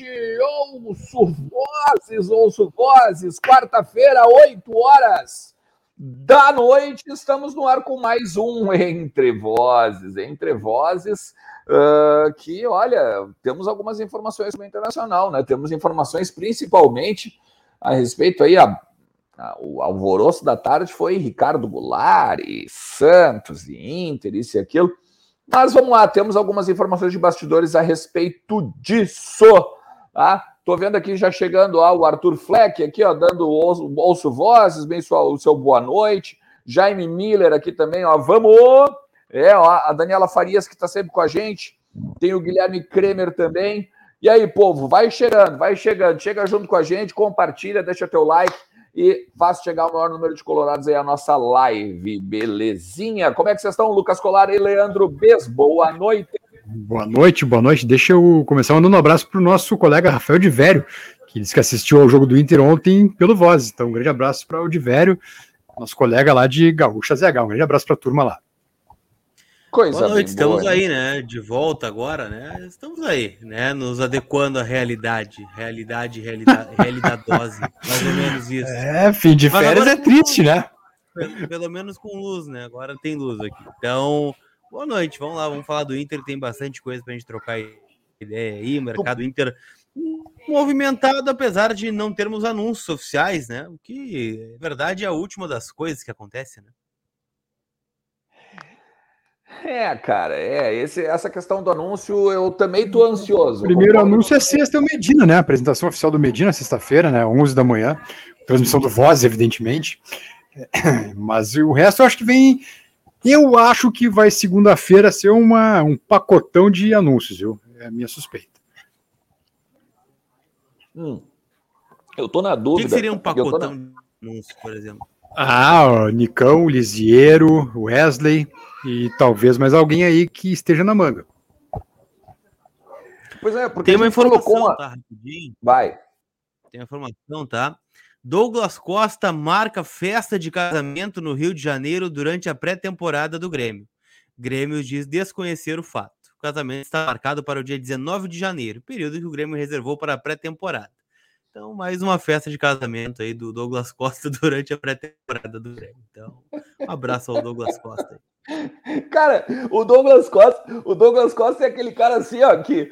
noite, ouço vozes, ouço vozes, quarta-feira, 8 horas da noite, estamos no ar com mais um Entre Vozes, Entre Vozes, uh, que, olha, temos algumas informações sobre internacional, né? Temos informações principalmente a respeito aí, a, a, o alvoroço da tarde foi Ricardo Goulart, e Santos, e Inter, isso e aquilo, mas vamos lá, temos algumas informações de bastidores a respeito disso. Tá? Tô vendo aqui já chegando ó, o Arthur Fleck aqui, ó, dando ouço, ouço vozes, bem sua, o seu boa noite. Jaime Miller aqui também, ó, vamos! É, ó, a Daniela Farias que está sempre com a gente. Tem o Guilherme Kremer também. E aí, povo, vai chegando, vai chegando, chega junto com a gente, compartilha, deixa teu like e faz chegar o maior número de colorados aí a nossa live, belezinha? Como é que vocês estão, Lucas Colar e Leandro Bes? Boa noite. Boa noite, boa noite. Deixa eu começar mandando um abraço para o nosso colega Rafael de Vério, que disse que assistiu ao jogo do Inter ontem pelo Voz. Então, um grande abraço para o de Vério, nosso colega lá de Gaúcha ZH. Um grande abraço para a turma lá. Coisa Boa noite, estamos boa, aí, né? De volta agora, né? Estamos aí, né? Nos adequando à realidade. Realidade, realidade, realidadose. Mais ou menos isso. É, fim de férias é triste, né? Pelo, pelo, menos com luz, né? Agora tem luz aqui. Então, boa noite. Vamos lá, vamos falar do Inter. Tem bastante coisa pra gente trocar ideia aí. O mercado Inter movimentado, apesar de não termos anúncios oficiais, né? O que, na verdade, é a última das coisas que acontece, né? É, cara, é. Esse, essa questão do anúncio, eu também tô ansioso. O primeiro anúncio é sexta, é o Medina, né? A apresentação oficial do Medina, sexta-feira, né? 11 da manhã. Transmissão do Voz, evidentemente. Mas o resto eu acho que vem. Eu acho que vai segunda-feira ser uma, um pacotão de anúncios, viu? É a minha suspeita. Hum. Eu tô na dúvida. O que seria um pacotão na... de anúncios, por exemplo? Ah, o Nicão, Lisiero, Wesley e talvez mais alguém aí que esteja na manga. Pois é, porque tem uma informação, uma... tá? Rapidinho. Vai. Tem uma informação, tá? Douglas Costa marca festa de casamento no Rio de Janeiro durante a pré-temporada do Grêmio. Grêmio diz desconhecer o fato. O casamento está marcado para o dia 19 de janeiro, período que o Grêmio reservou para a pré-temporada. Então, mais uma festa de casamento aí do Douglas Costa durante a pré-temporada do Grêmio. Então, um abraço ao Douglas Costa. Cara, o Douglas Costa, o Douglas Costa é aquele cara assim, ó, que,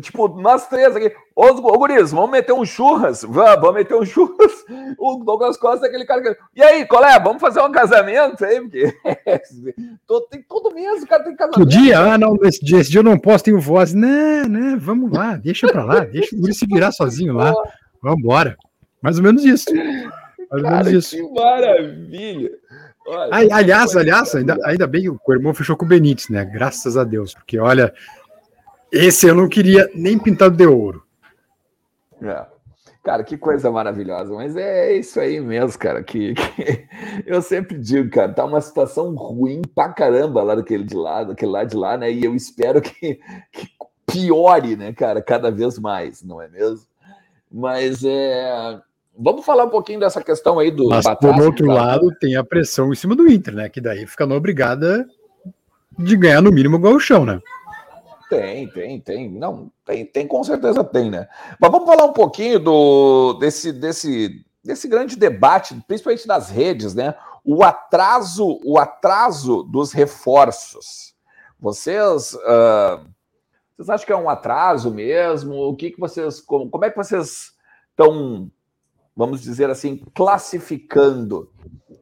tipo, nós três aqui, ô, ô guris, vamos meter um churras, vamos, vamos meter um churras. O Douglas Costa é aquele cara que, e aí, colé, vamos fazer um casamento aí, porque tem todo mês o cara tem casamento. Que dia? Ah, não, esse dia, esse dia eu não posso, tenho voz. Né, né, vamos lá, deixa pra lá, deixa o guri se virar sozinho lá. Vamos embora. Mais ou menos isso. Mais ou menos isso. Que maravilha. Olha, aliás, aliás, ainda, ainda bem que o irmão fechou com o Benítez, né? Graças a Deus, porque olha, esse eu não queria nem pintado de ouro. É. Cara, que coisa maravilhosa, mas é isso aí mesmo, cara. Que, que, eu sempre digo, cara, tá uma situação ruim pra caramba lá daquele de lá, daquele lá de lá, né? E eu espero que, que piore, né, cara, cada vez mais, não é mesmo? Mas é. Vamos falar um pouquinho dessa questão aí do. Mas, por outro lado, tem a pressão em cima do Inter, né? Que daí fica na obrigada de ganhar no mínimo igual o chão, né? Tem, tem, tem. Não, tem, tem, com certeza tem, né? Mas vamos falar um pouquinho do desse, desse, desse grande debate, principalmente das redes, né? O atraso, o atraso dos reforços. Vocês. Uh, vocês acham que é um atraso mesmo? O que, que vocês. Como, como é que vocês estão, vamos dizer assim, classificando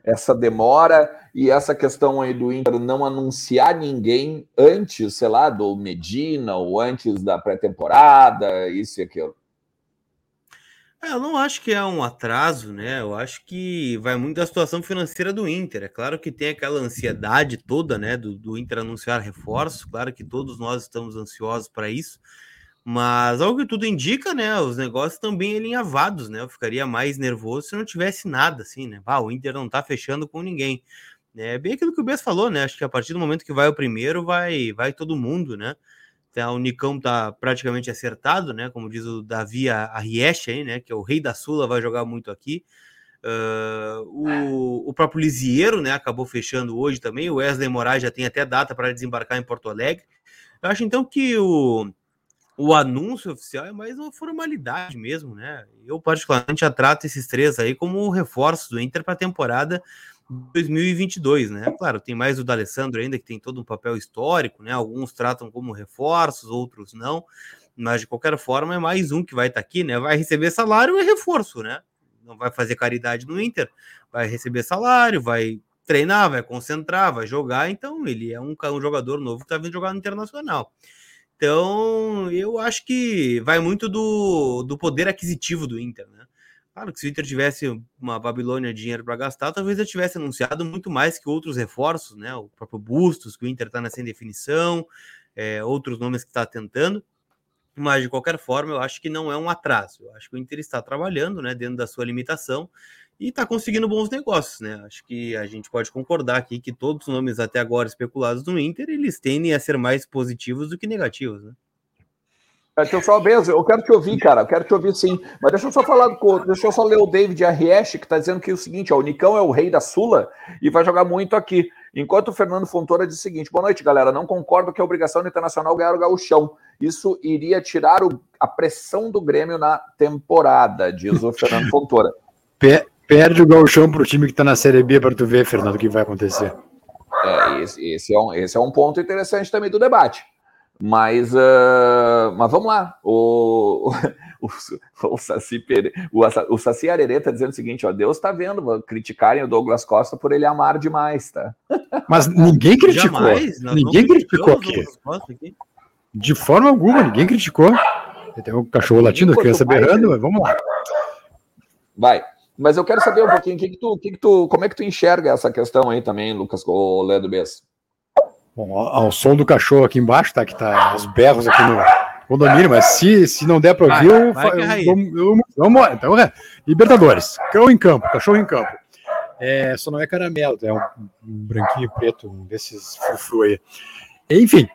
essa demora e essa questão aí do Inter não anunciar ninguém antes, sei lá, do Medina ou antes da pré-temporada, isso e aquilo? É, eu não acho que é um atraso, né? Eu acho que vai muito da situação financeira do Inter. É claro que tem aquela ansiedade toda, né, do, do Inter anunciar reforços. Claro que todos nós estamos ansiosos para isso. Mas ao que tudo indica, né, os negócios estão bem alinhavados, né? Eu ficaria mais nervoso se não tivesse nada, assim, né? Ah, o Inter não tá fechando com ninguém. É bem aquilo que o Bess falou, né? Acho que a partir do momento que vai o primeiro, vai, vai todo mundo, né? o Nicão tá praticamente acertado, né? Como diz o Davi Arrieche aí, né? Que é o rei da Sula, vai jogar muito aqui. Uh, o, o próprio Lisieiro, né? Acabou fechando hoje também. O Wesley Moraes já tem até data para desembarcar em Porto Alegre. Eu acho então que o, o anúncio oficial é mais uma formalidade mesmo, né? Eu, particularmente, já trato esses três aí como reforços do Inter para a temporada 2022, né? Claro, tem mais o D'Alessandro ainda, que tem todo um papel histórico, né? Alguns tratam como reforços, outros não, mas de qualquer forma é mais um que vai estar tá aqui, né? Vai receber salário e reforço, né? Não vai fazer caridade no Inter, vai receber salário, vai treinar, vai concentrar, vai jogar, então ele é um, um jogador novo que está vindo jogar no Internacional. Então, eu acho que vai muito do, do poder aquisitivo do Inter, né? Claro que se o Inter tivesse uma Babilônia de dinheiro para gastar, talvez eu tivesse anunciado muito mais que outros reforços, né? O próprio Bustos, que o Inter está nessa indefinição, é, outros nomes que está tentando. Mas, de qualquer forma, eu acho que não é um atraso. Eu acho que o Inter está trabalhando né, dentro da sua limitação e está conseguindo bons negócios, né? Acho que a gente pode concordar aqui que todos os nomes até agora especulados no Inter, eles tendem a ser mais positivos do que negativos, né? Deixa eu só, Benzo, eu quero te ouvir, cara, eu quero te ouvir sim. Mas deixa eu só falar, do, deixa eu só ler o David Arriesh, que está dizendo que é o seguinte, ó, o Nicão é o rei da Sula e vai jogar muito aqui. Enquanto o Fernando Fontoura diz o seguinte, boa noite, galera, não concordo que a obrigação do Internacional ganhar o gauchão. Isso iria tirar o, a pressão do Grêmio na temporada, diz o Fernando Fontoura. Perde o gauchão para o time que está na Série B para tu ver, Fernando, o que vai acontecer. É, esse, esse, é um, esse é um ponto interessante também do debate. Mas, uh, mas vamos lá. O, o, o, Saci, Pere, o, o Saci Arerê está dizendo o seguinte: ó, Deus está vendo criticarem o Douglas Costa por ele amar demais, tá? Mas ninguém criticou. Jamais, ninguém criticou aqui. aqui. De forma alguma, ninguém criticou. Tem um cachorro latindo, criança berrando, mas vamos lá. Vai. Mas eu quero saber um pouquinho, que que tu, que que tu, como é que tu enxerga essa questão aí também, Lucas, o Leandro Bess? Bom, ao som do cachorro aqui embaixo, tá? Que tá os berros aqui no condomínio, mas se, se não der para ouvir, eu, vai eu, eu, vamos lá. Então, é, Libertadores, cão em campo, cachorro em campo. É, só não é caramelo, é um, um branquinho preto, um desses frufru aí. Enfim,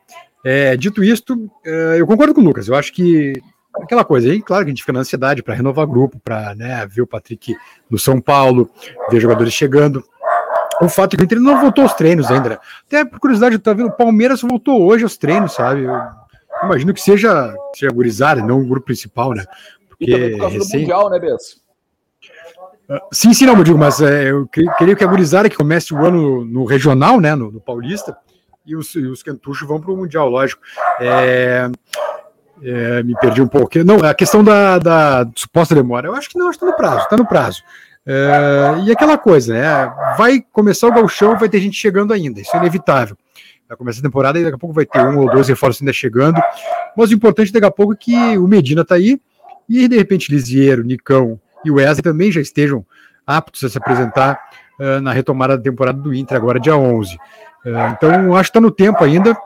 é, dito isto, é, eu concordo com o Lucas. Eu acho que aquela coisa aí, claro que a gente fica na ansiedade para renovar grupo, para né, ver o Patrick no São Paulo, ver jogadores chegando. O fato é que o Inter não voltou aos treinos ainda. Né? Até por curiosidade, tá vendo? O Palmeiras voltou hoje aos treinos, sabe? Eu imagino que seja, seja gurizada, não o grupo principal, né? Porque e também por causa recém... do Mundial, né, Bess? Uh, sim, sim, não, eu digo, mas é, eu queria que a gurizada que comece o ano no regional, né, no, no Paulista, e os, e os cantuchos vão para o Mundial, lógico. É, é, me perdi um pouco. Não, a questão da, da suposta demora, eu acho que não, está no prazo, está no prazo. É, e aquela coisa, né? Vai começar o galchão, vai ter gente chegando ainda, isso é inevitável. Vai começar a temporada e daqui a pouco vai ter um ou dois reforços ainda chegando. Mas o importante daqui a pouco é que o Medina está aí e de repente Lisieiro, Nicão e Wesley também já estejam aptos a se apresentar uh, na retomada da temporada do Inter, agora dia 11. Uh, então, acho que está no tempo ainda.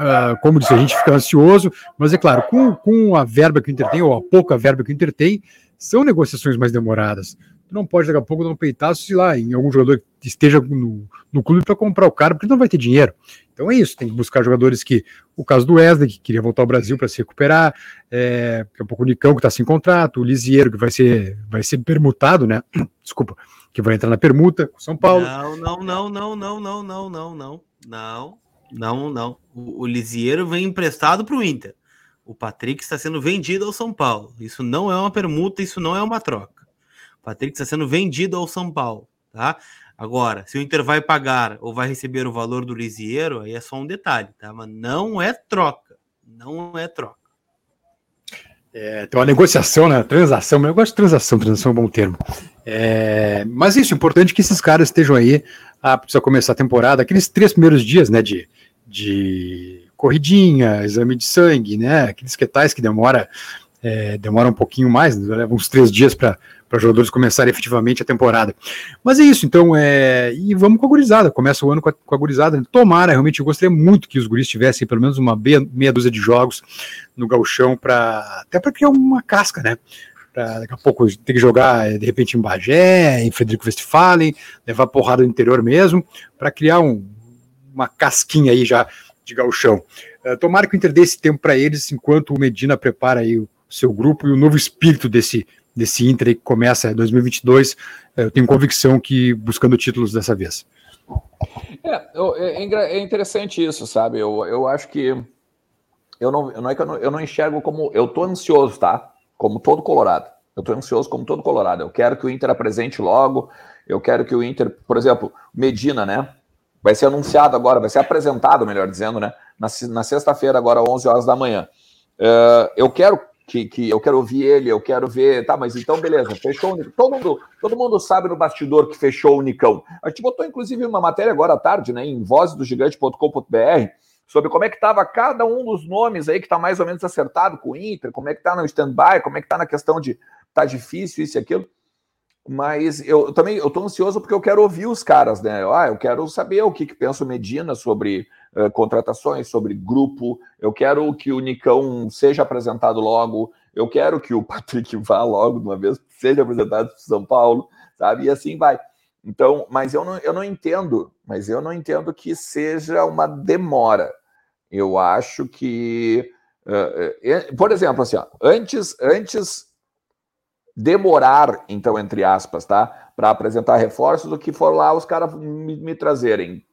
Uh, como disse, a gente fica ansioso, mas é claro, com, com a verba que o Inter tem, ou a pouca verba que o Inter tem, são negociações mais demoradas. Tu não pode daqui a pouco dar um peitaço, sei lá, em algum jogador que esteja no, no clube para comprar o cara, porque não vai ter dinheiro. Então é isso, tem que buscar jogadores que, o caso do Wesley, que queria voltar ao Brasil para se recuperar, é, daqui a pouco o Nicão, que está sem contrato, o Lisieiro, que vai ser, vai ser permutado, né? Desculpa, que vai entrar na permuta com São Paulo. Não, não, não, não, não, não, não, não, não, não, não, não. O, o Lisieiro vem emprestado para o Inter. O Patrick está sendo vendido ao São Paulo. Isso não é uma permuta, isso não é uma troca. O Patrick está sendo vendido ao São Paulo, tá? Agora, se o Inter vai pagar ou vai receber o valor do Lisieiro, aí é só um detalhe, tá? Mas não é troca. Não é troca. É, tem uma negociação, né? Transação, eu gosto de transação, transação é um bom termo. É, mas isso, importante é que esses caras estejam aí aptos a começar a temporada, aqueles três primeiros dias, né? De, de corridinha, exame de sangue, né? Aqueles que tais que demora, é, demora um pouquinho mais, né, leva uns três dias para os jogadores começarem efetivamente a temporada. Mas é isso, então, é, e vamos com a gurizada, começa o ano com a, com a gurizada. Tomara, realmente, eu gostaria muito que os guris tivessem pelo menos uma meia, dúzia de jogos no galchão, para até para criar uma casca, né? Pra daqui a pouco ter que jogar de repente em Bagé, em Frederico Westphalen, levar porrada no interior mesmo, para criar um, uma casquinha aí já de galchão. Uh, tomara que o Inter dê esse tempo para eles, enquanto o Medina prepara aí o seu grupo e o novo espírito desse, desse Inter que começa em 2022. Uh, eu tenho convicção que buscando títulos dessa vez. É, é, é, é interessante isso, sabe? Eu, eu acho que eu não, não é que eu não, eu não enxergo como. Eu tô ansioso, tá? Como todo Colorado. Eu tô ansioso como todo Colorado. Eu quero que o Inter apresente logo. Eu quero que o Inter, por exemplo, Medina, né? Vai ser anunciado agora, vai ser apresentado, melhor dizendo, né? Na, na sexta-feira, agora, 11 horas da manhã. Uh, eu quero que, que, eu quero ouvir ele, eu quero ver. Tá, mas então, beleza, fechou o todo mundo, todo mundo sabe no bastidor que fechou o Nicão. A gente botou, inclusive, uma matéria agora à tarde, né? Em vozdogigante.com.br sobre como é que estava cada um dos nomes aí que está mais ou menos acertado com o Inter, como é que está no stand-by, como é que está na questão de tá difícil isso e aquilo. Mas eu, também eu tô ansioso porque eu quero ouvir os caras, né? Ah, eu quero saber o que, que pensa o Medina sobre uh, contratações, sobre grupo. Eu quero que o Nicão seja apresentado logo. Eu quero que o Patrick vá logo de uma vez, seja apresentado para São Paulo, sabe? E assim vai. Então, mas eu não, eu não entendo, mas eu não entendo que seja uma demora. Eu acho que, uh, por exemplo, assim, ó, antes, antes demorar, então, entre aspas, tá, para apresentar reforços, do que for lá os caras me, me, trazerem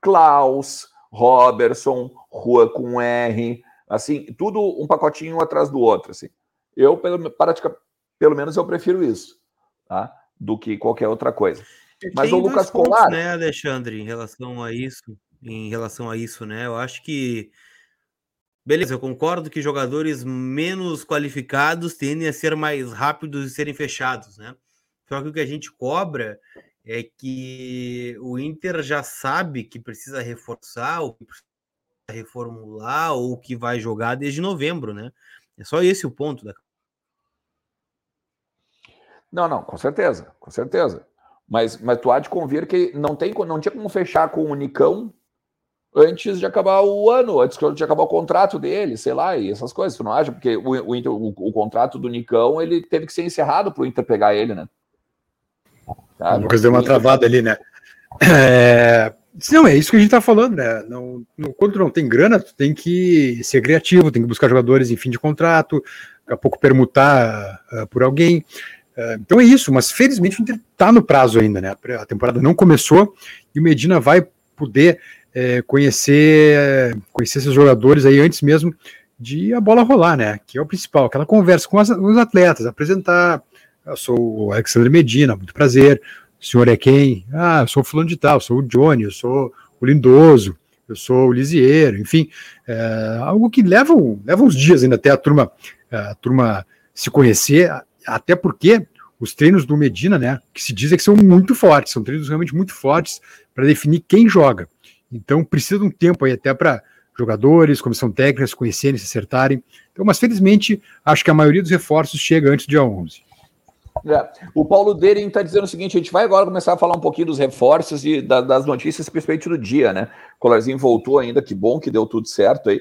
Klaus, Robertson, Rua com R, assim, tudo um pacotinho atrás do outro, assim. Eu, pelo, prática, pelo menos, eu prefiro isso, tá? Do que qualquer outra coisa. Mas o Lucas Colar, né, Alexandre, em relação a isso, em relação a isso, né? Eu acho que beleza, eu concordo que jogadores menos qualificados tendem a ser mais rápidos e serem fechados, né? Só que o que a gente cobra é que o Inter já sabe que precisa reforçar, ou que precisa reformular, ou que vai jogar desde novembro, né? É só esse o ponto da. Não, não, com certeza, com certeza. Mas, mas tu há de convir que não, tem, não tinha como fechar com o Nicão antes de acabar o ano, antes de acabar o contrato dele, sei lá, e essas coisas. Tu não acha? Porque o, o, Inter, o, o contrato do Nicão ele teve que ser encerrado para o Inter pegar ele, né? Tá? O Lucas deu uma travada ali, né? É... Não, é isso que a gente tá falando, né? Não, no, quando não tem grana, tu tem que ser criativo, tem que buscar jogadores em fim de contrato, daqui a pouco permutar uh, por alguém. É, então é isso, mas felizmente o Inter está no prazo ainda, né? A temporada não começou e o Medina vai poder é, conhecer, conhecer esses jogadores aí antes mesmo de a bola rolar, né? Que é o principal, aquela conversa com as, os atletas, apresentar. Eu sou o Alexandre Medina, muito prazer. O senhor é quem? Ah, eu sou o fulano de tal, sou o Johnny, eu sou o Lindoso, eu sou o Lisieiro, enfim, é, algo que leva, leva uns dias ainda até a turma, a turma se conhecer, até porque os treinos do Medina, né, que se dizem que são muito fortes, são treinos realmente muito fortes para definir quem joga. Então precisa de um tempo aí até para jogadores, comissão técnica se conhecerem, se acertarem. Então, mas felizmente acho que a maioria dos reforços chega antes do dia 11. É. O Paulo Deren está dizendo o seguinte: a gente vai agora começar a falar um pouquinho dos reforços e da, das notícias, principalmente do dia, né? O Colarzinho voltou ainda, que bom que deu tudo certo aí,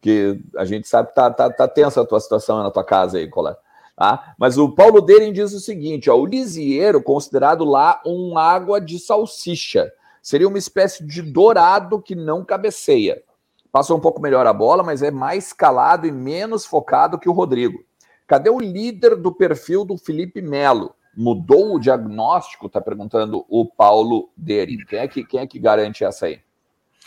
que a gente sabe que tá, tá, tá tensa a tua situação na tua casa aí, Colar. Tá? Mas o Paulo Deren diz o seguinte: ó, o Lisieiro, considerado lá um água de salsicha, seria uma espécie de dourado que não cabeceia. Passou um pouco melhor a bola, mas é mais calado e menos focado que o Rodrigo. Cadê o líder do perfil do Felipe Melo? Mudou o diagnóstico? Tá perguntando o Paulo Deren. Quem é que, quem é que garante essa aí?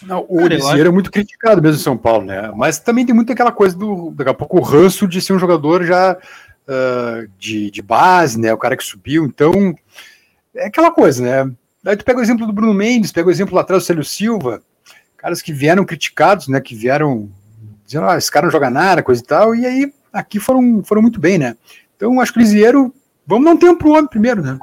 Não, o Lisieiro é muito criticado mesmo em São Paulo, né? Mas também tem muito aquela coisa do, daqui a pouco, o ranço de ser um jogador já uh, de, de base, né? O cara que subiu, então é aquela coisa, né? Aí tu pega o exemplo do Bruno Mendes, pega o exemplo lá atrás do Célio Silva, caras que vieram criticados, né? Que vieram dizendo, ah, esse cara não joga nada, coisa e tal, e aí aqui foram, foram muito bem, né? Então acho que o Lisieiro, vamos dar um tempo pro homem primeiro, né?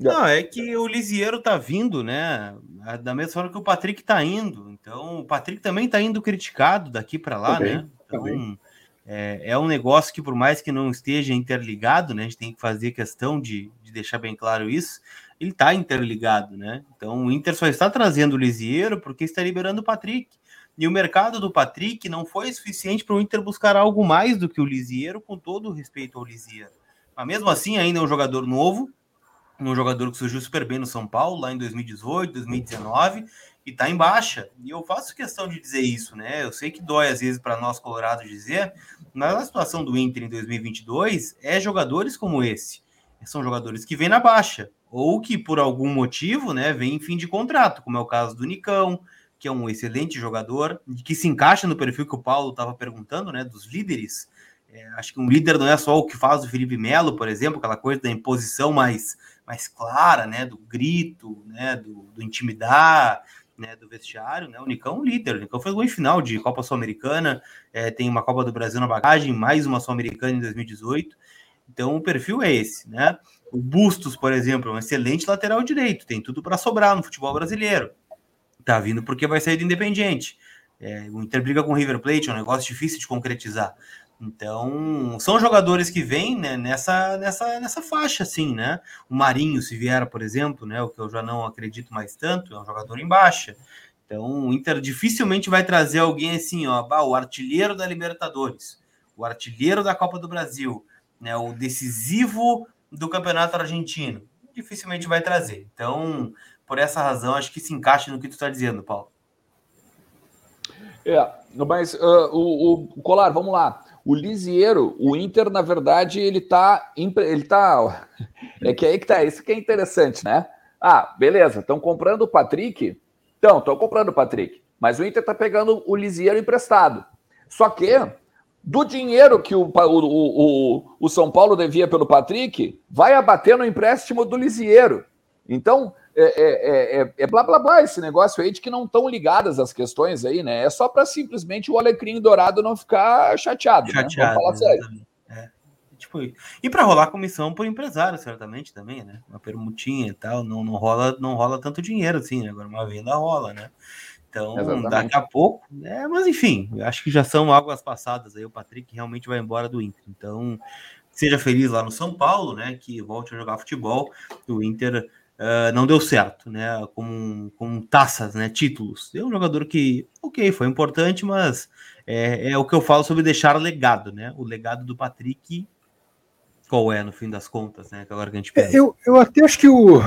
Não, é que o Lisieiro tá vindo, né? Da mesma forma que o Patrick tá indo. Então, o Patrick também tá indo criticado daqui para lá, também, né? Então, é, é, um negócio que, por mais que não esteja interligado, né, a gente tem que fazer questão de, de deixar bem claro isso, ele está interligado, né? Então o Inter só está trazendo o Lisieiro porque está liberando o Patrick. E o mercado do Patrick não foi suficiente para o Inter buscar algo mais do que o Lisieiro, com todo o respeito ao Lisieiro. Mas mesmo assim, ainda é um jogador novo, um jogador que surgiu super bem no São Paulo, lá em 2018, 2019, e tá em baixa. E eu faço questão de dizer isso, né? Eu sei que dói às vezes para nós colorados dizer, mas a situação do Inter em 2022 é jogadores como esse. São jogadores que vêm na baixa, ou que por algum motivo, né, vêm em fim de contrato, como é o caso do Nicão, que é um excelente jogador, que se encaixa no perfil que o Paulo estava perguntando, né, dos líderes. É, acho que um líder não é só o que faz o Felipe Melo, por exemplo, aquela coisa da imposição mais, mais clara, né, do grito, né, do, do intimidar, né, do vestiário, né? O Nicão é um líder. O Nicão foi gol em final de Copa Sul-Americana, é, tem uma Copa do Brasil na bagagem, mais uma Sul-Americana em 2018. Então o perfil é esse, né? O Bustos, por exemplo, é um excelente lateral direito, tem tudo para sobrar no futebol brasileiro. Tá vindo porque vai sair do Independiente. É, o Inter briga com o River Plate, é um negócio difícil de concretizar. Então, são jogadores que vêm né, nessa, nessa, nessa faixa, assim, né? O Marinho, se vier, por exemplo, né? O que eu já não acredito mais tanto, é um jogador em baixa. Então, o Inter dificilmente vai trazer alguém assim, ó, o artilheiro da Libertadores, o artilheiro da Copa do Brasil, né? O decisivo do Campeonato Argentino. Dificilmente vai trazer. Então, por essa razão, acho que se encaixa no que tu está dizendo, Paulo. É, mas uh, o, o Colar, vamos lá. O Lisieiro, o Inter, na verdade, ele tá. Ele tá. É que aí que tá. Isso que é interessante, né? Ah, beleza, estão comprando o Patrick. Então, estão comprando o Patrick. Mas o Inter tá pegando o Lisieiro emprestado. Só que, do dinheiro que o, o, o, o São Paulo devia pelo Patrick, vai abater no empréstimo do Lisieiro. Então, é, é, é, é, blá blá blá esse negócio aí de que não estão ligadas as questões aí, né? É só para simplesmente o Alecrim Dourado não ficar chateado. Chateado. Né? Falar sério. É. Tipo, e para rolar comissão por empresário, certamente também, né? Uma permutinha e tal, não, não, rola, não rola tanto dinheiro assim, né? Agora uma venda rola, né? Então, Exatamente. daqui a pouco, né? Mas enfim, acho que já são águas passadas aí. O Patrick realmente vai embora do Inter. Então, seja feliz lá no São Paulo, né? Que volte a jogar futebol. O Inter uh, não deu certo, né? Com, com taças, né? Títulos. É um jogador que, ok, foi importante, mas é, é o que eu falo sobre deixar legado, né? O legado do Patrick qual é no fim das contas, né? Agora que a gente pensa. Eu, eu até acho que o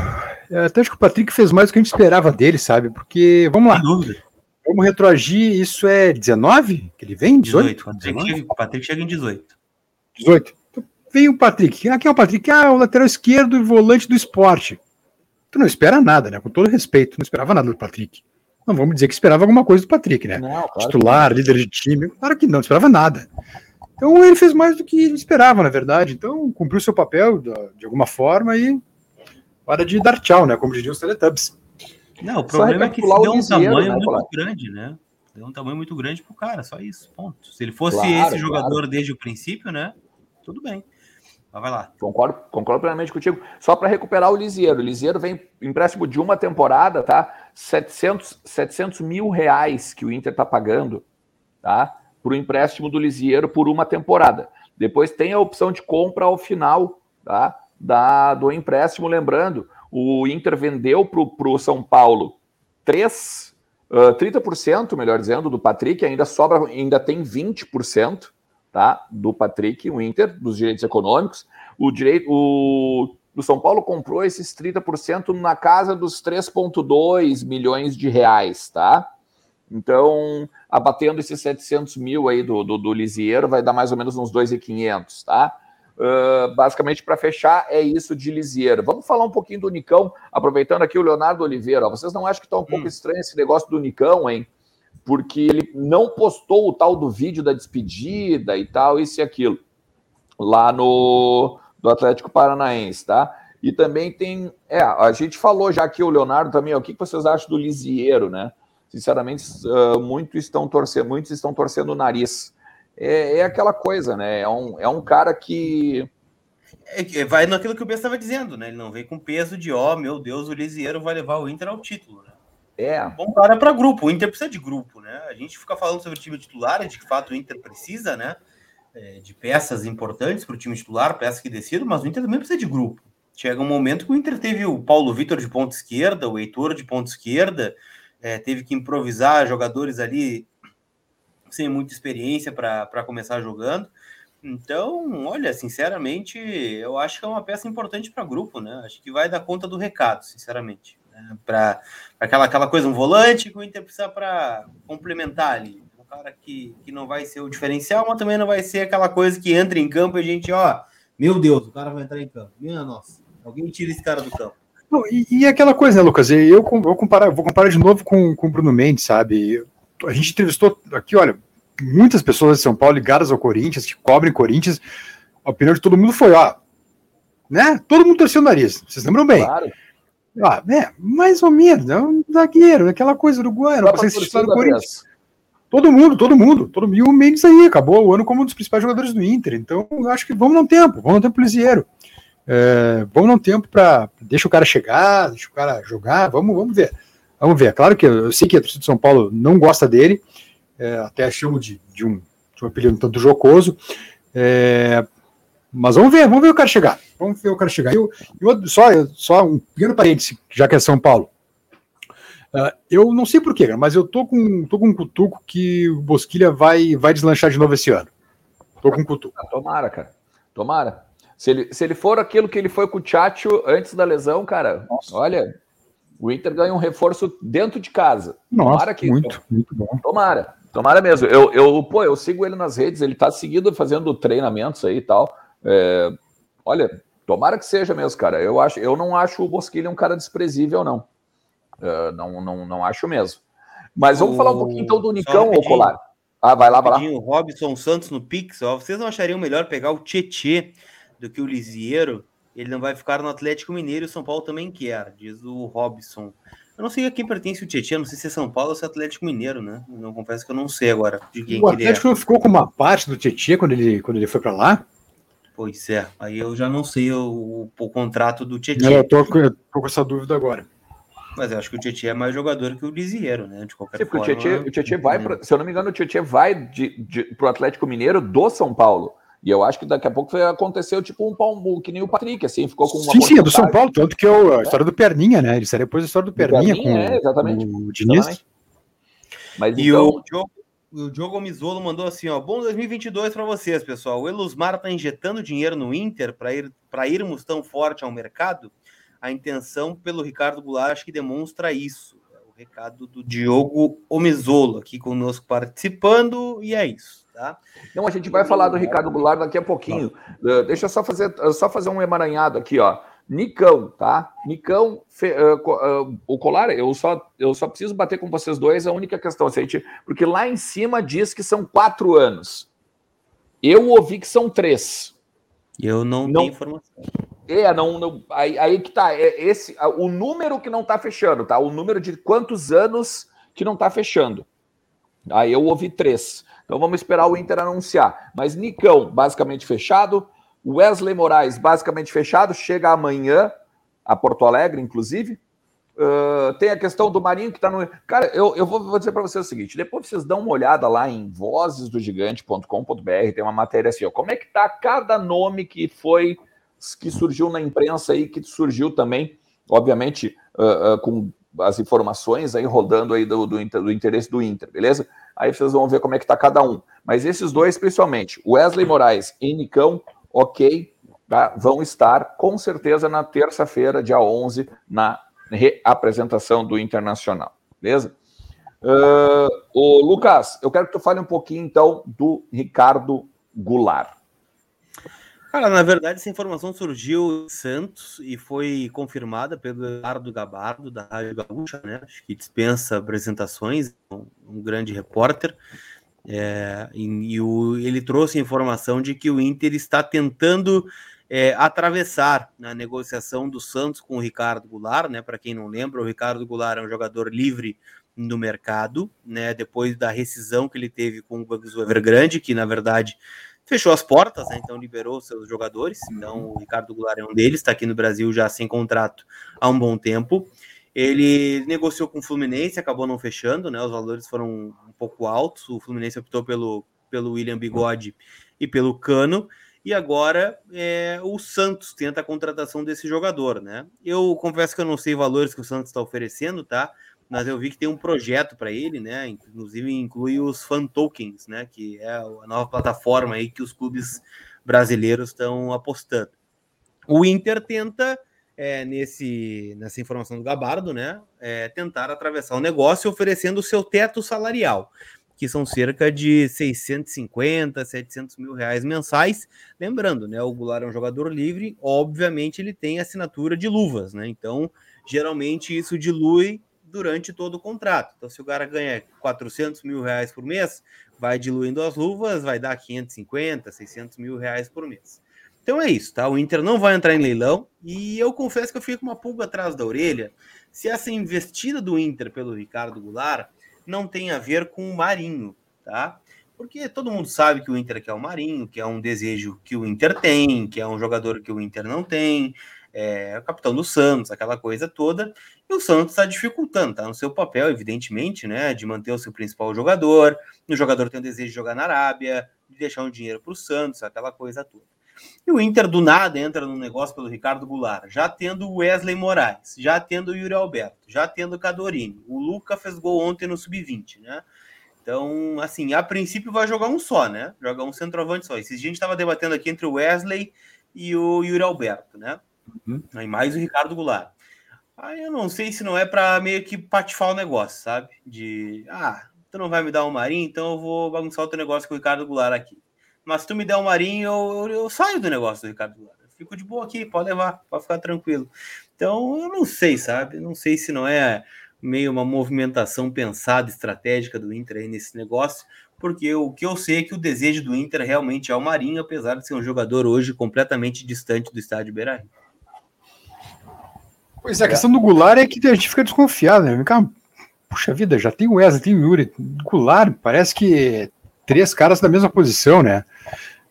até acho que o Patrick fez mais do que a gente esperava dele, sabe? Porque vamos lá. Vamos retroagir, isso é 19 que ele vem? 18? 18 Patrick chega, o Patrick chega em 18. 18. Então, vem o Patrick. Ah, quem é o Patrick? Ah, o lateral esquerdo e volante do esporte tu não espera nada, né? Com todo respeito, não esperava nada do Patrick. Não vamos dizer que esperava alguma coisa do Patrick, né? Não, claro Titular, líder de time, claro que não, não esperava nada. Então ele fez mais do que esperava, na verdade. Então cumpriu seu papel de, alguma forma e hora de dar tchau, né? Como diriam os Teletubbies. Não, o problema é que se deu um tamanho né, muito grande, né? Deu um tamanho muito grande pro cara, só isso, ponto. Se ele fosse claro, esse jogador claro. desde o princípio, né? Tudo bem. Mas vai lá. Concordo, concordo plenamente contigo. Só para recuperar o Lisieiro. O Lisieiro vem empréstimo de uma temporada, tá? 700, 700 mil reais que o Inter tá pagando, tá? Para o empréstimo do Lisieiro por uma temporada. Depois tem a opção de compra ao final, tá? Da, do empréstimo. Lembrando, o Inter vendeu para o São Paulo 3, uh, 30%, melhor dizendo, do Patrick, ainda sobra, ainda tem 20% tá? Do Patrick, o Inter, dos direitos econômicos. O direito, o, o São Paulo comprou esses 30% na casa dos 3,2 milhões de reais, tá? Então, abatendo esses 700 mil aí do, do, do Lisieiro, vai dar mais ou menos uns 2,500, tá? Uh, basicamente, para fechar, é isso de Lisieiro. Vamos falar um pouquinho do Nicão, aproveitando aqui o Leonardo Oliveira. Ó, vocês não acham que está um hum. pouco estranho esse negócio do Nicão, hein? porque ele não postou o tal do vídeo da despedida e tal, isso e aquilo, lá no do Atlético Paranaense, tá? E também tem. É, a gente falou já aqui, o Leonardo também, ó, o que vocês acham do Lisieiro, né? Sinceramente, uh, muitos estão torcendo, muitos estão torcendo o nariz. É, é aquela coisa, né? É um, é um cara que. É, vai naquilo que o B estava dizendo, né? Ele não vem com peso de, ó, oh, meu Deus, o Lisieiro vai levar o Inter ao título, né? É. Bom cara para grupo. O Inter precisa de grupo, né? A gente fica falando sobre o time titular, de que fato o Inter precisa, né? É, de peças importantes para o time titular, peças que decidam, mas o Inter também precisa de grupo. Chega um momento que o Inter teve o Paulo Vitor de ponta esquerda, o Heitor de ponta esquerda, é, teve que improvisar jogadores ali sem muita experiência para começar jogando. Então, olha, sinceramente, eu acho que é uma peça importante para grupo, né? Acho que vai dar conta do recado, sinceramente né? Para aquela, aquela coisa, um volante que o Inter precisa para complementar ali. Um cara que, que não vai ser o diferencial, mas também não vai ser aquela coisa que entra em campo e a gente, ó, meu Deus, o cara vai entrar em campo. Minha nossa, alguém tira esse cara do campo. Não, e, e, aquela coisa, né, Lucas? Eu, vou comparar, vou comparar de novo com, com o Bruno Mendes, sabe? A gente entrevistou aqui, olha, muitas pessoas de São Paulo ligadas ao Corinthians, que cobrem Corinthians. A opinião de todo mundo foi, ó, né? Todo mundo torceu o nariz, vocês lembram bem? Claro. Ah, é, mais ou menos, é um zagueiro, aquela coisa uruguaia, não se titular do Corinthians. Todo mundo, todo mundo, todo mundo. E o Mendes aí acabou o ano como um dos principais jogadores do Inter. Então, eu acho que vamos um tempo, vamos um tempo lisieiro. É, vamos dar um tempo para. Deixa o cara chegar, deixa o cara jogar, vamos, vamos ver. Vamos ver. Claro que eu, sei que a torcida de São Paulo não gosta dele, é, até chamo de, de, um, de um apelido um tanto jocoso. É, mas vamos ver, vamos ver o cara chegar. Vamos ver o cara chegar. Eu, eu, só, só um pequeno parêntese, já que é São Paulo. Uh, eu não sei porquê, mas eu tô com, tô com um cutuco que o Bosquilha vai, vai deslanchar de novo esse ano. Tô com um cutuco. Tomara, cara. Tomara. Se ele, se ele for aquilo que ele foi com o Tchatcho antes da lesão, cara, Nossa. olha, o Inter ganha um reforço dentro de casa. Nossa, tomara que, muito, muito bom. Tomara, tomara mesmo. Eu, eu, pô, eu sigo ele nas redes, ele tá seguido fazendo treinamentos aí e tal. É, olha, tomara que seja mesmo, cara. Eu, acho, eu não acho o Bosquilha um cara desprezível, não. Uh, não, não, não acho mesmo. Mas vamos o... falar um pouquinho então do Nicão, ou Colar. Ah, vai lá, vai lá. O Robson Santos no Pix, ó, vocês não achariam melhor pegar o Tietê do que o Lisieiro? Ele não vai ficar no Atlético Mineiro e o São Paulo também quer, diz o Robson. Eu não sei a quem pertence o Tietchan, não sei se é São Paulo ou se é Atlético Mineiro, né? não confesso que eu não sei agora de quem o Atlético não ficou com uma parte do Tietchan quando ele, quando ele foi para lá? Pois é, aí eu já não sei o, o, o contrato do Tietchan. Eu tô, eu tô com essa dúvida agora. Mas eu acho que o Tietchan é mais jogador que o Lisieiro, né? De qualquer Sim, forma. O Tietchan, o Tietchan vai, pra, se eu não me engano, o Tietchan vai de, de, pro Atlético Mineiro do São Paulo. E eu acho que daqui a pouco aconteceu tipo um palmo, que nem o Patrick, assim, ficou com uma. Sim, sim, é do São Paulo, tanto que é a história do Perninha, né? Ele seria depois a história do Perninha, Perninha com, é, exatamente. com o Diniz. Exatamente. Mas e então... o Diogo, o Diogo Mizolo mandou assim, ó, bom 2022 para vocês, pessoal. O Elusmar tá injetando dinheiro no Inter para ir para irmos tão forte ao mercado. A intenção pelo Ricardo Goulart acho que demonstra isso. É o recado do Diogo Omizolo aqui conosco participando e é isso. Tá? Não, a gente vai falar do Ricardo Goulart daqui a pouquinho. Uh, deixa eu só fazer, uh, só fazer um emaranhado aqui, ó. Nicão, tá? Nicão, fe, uh, o colar, eu só, eu só preciso bater com vocês dois, a única questão, assim, gente, porque lá em cima diz que são quatro anos. Eu ouvi que são três. Eu não, não tenho informação. É, não, não aí, aí, que tá. É esse, o número que não tá fechando, tá? O número de quantos anos que não tá fechando. Aí eu ouvi três. Então vamos esperar o Inter anunciar. Mas Nicão, basicamente fechado. Wesley Moraes, basicamente fechado. Chega amanhã a Porto Alegre, inclusive. Uh, tem a questão do Marinho que está no. Cara, eu, eu vou, vou dizer para vocês o seguinte: depois vocês dão uma olhada lá em vozesdogigante.com.br, tem uma matéria assim, ó, como é que tá cada nome que foi, que surgiu na imprensa aí, que surgiu também, obviamente, uh, uh, com as informações aí rodando aí do, do, do interesse do Inter, beleza? aí vocês vão ver como é que está cada um. Mas esses dois, principalmente, Wesley Moraes e Nicão, ok, tá? vão estar com certeza na terça-feira, dia 11, na reapresentação do Internacional, beleza? Uh, o Lucas, eu quero que tu fale um pouquinho então do Ricardo Goulart. Cara, na verdade, essa informação surgiu em Santos e foi confirmada pelo Eduardo Gabardo, da Rádio Gaúcha, né? Acho que dispensa apresentações, um, um grande repórter. É, e, e o, ele trouxe a informação de que o Inter está tentando é, atravessar na negociação do Santos com o Ricardo Goulart, né? Para quem não lembra, o Ricardo Goulart é um jogador livre no mercado, né? Depois da rescisão que ele teve com o Evergrande, que na verdade fechou as portas, né? então liberou seus jogadores. Então o Ricardo Goulart é um deles, está aqui no Brasil já sem contrato há um bom tempo. Ele negociou com o Fluminense, acabou não fechando, né? Os valores foram um pouco altos. O Fluminense optou pelo, pelo William Bigode e pelo Cano. E agora é, o Santos tenta a contratação desse jogador, né? Eu confesso que eu não sei valores que o Santos está oferecendo, tá? Mas eu vi que tem um projeto para ele, né? Inclusive inclui os fan tokens, né? Que é a nova plataforma aí que os clubes brasileiros estão apostando. O Inter tenta é, nesse nessa informação do Gabardo, né? É, tentar atravessar o negócio oferecendo o seu teto salarial, que são cerca de 650, 700 mil reais mensais. Lembrando, né, o Goulart é um jogador livre, obviamente ele tem assinatura de luvas, né? Então, geralmente isso dilui durante todo o contrato. Então, se o cara ganha 400 mil reais por mês, vai diluindo as luvas, vai dar 550, 600 mil reais por mês. Então é isso, tá? O Inter não vai entrar em leilão e eu confesso que eu fico com uma pulga atrás da orelha se essa investida do Inter pelo Ricardo Goulart não tem a ver com o Marinho, tá? Porque todo mundo sabe que o Inter quer o Marinho, que é um desejo que o Inter tem, que é um jogador que o Inter não tem, é o capitão do Santos, aquela coisa toda, e o Santos está dificultando, tá no seu papel, evidentemente, né, de manter o seu principal jogador, o jogador tem o desejo de jogar na Arábia, de deixar um dinheiro para o Santos, aquela coisa toda. E o Inter do nada entra no negócio pelo Ricardo Goulart, já tendo o Wesley Moraes, já tendo o Yuri Alberto, já tendo o Cadorini. O Luca fez gol ontem no sub-20, né? Então, assim, a princípio vai jogar um só, né? Jogar um centroavante só. Esses dias a gente estava debatendo aqui entre o Wesley e o Yuri Alberto, né? Uhum. Aí mais o Ricardo Goulart. Aí eu não sei se não é para meio que patifar o negócio, sabe? De, ah, tu não vai me dar um marinho, então eu vou bagunçar outro negócio com o Ricardo Goulart aqui. Mas se tu me der um marinho, eu, eu, eu saio do negócio do Ricardo Goulart. Eu fico de boa aqui, pode levar, pode ficar tranquilo. Então, eu não sei, sabe? Não sei se não é meio uma movimentação pensada, estratégica do Inter aí nesse negócio, porque o que eu sei é que o desejo do Inter realmente é o Marinho, apesar de ser um jogador hoje completamente distante do estádio Beira-Rio. Pois é, a questão do Goulart é que a gente fica desconfiado, né? Puxa vida, já tem o Wesley, tem o Yuri. Goulart, parece que três caras da mesma posição, né?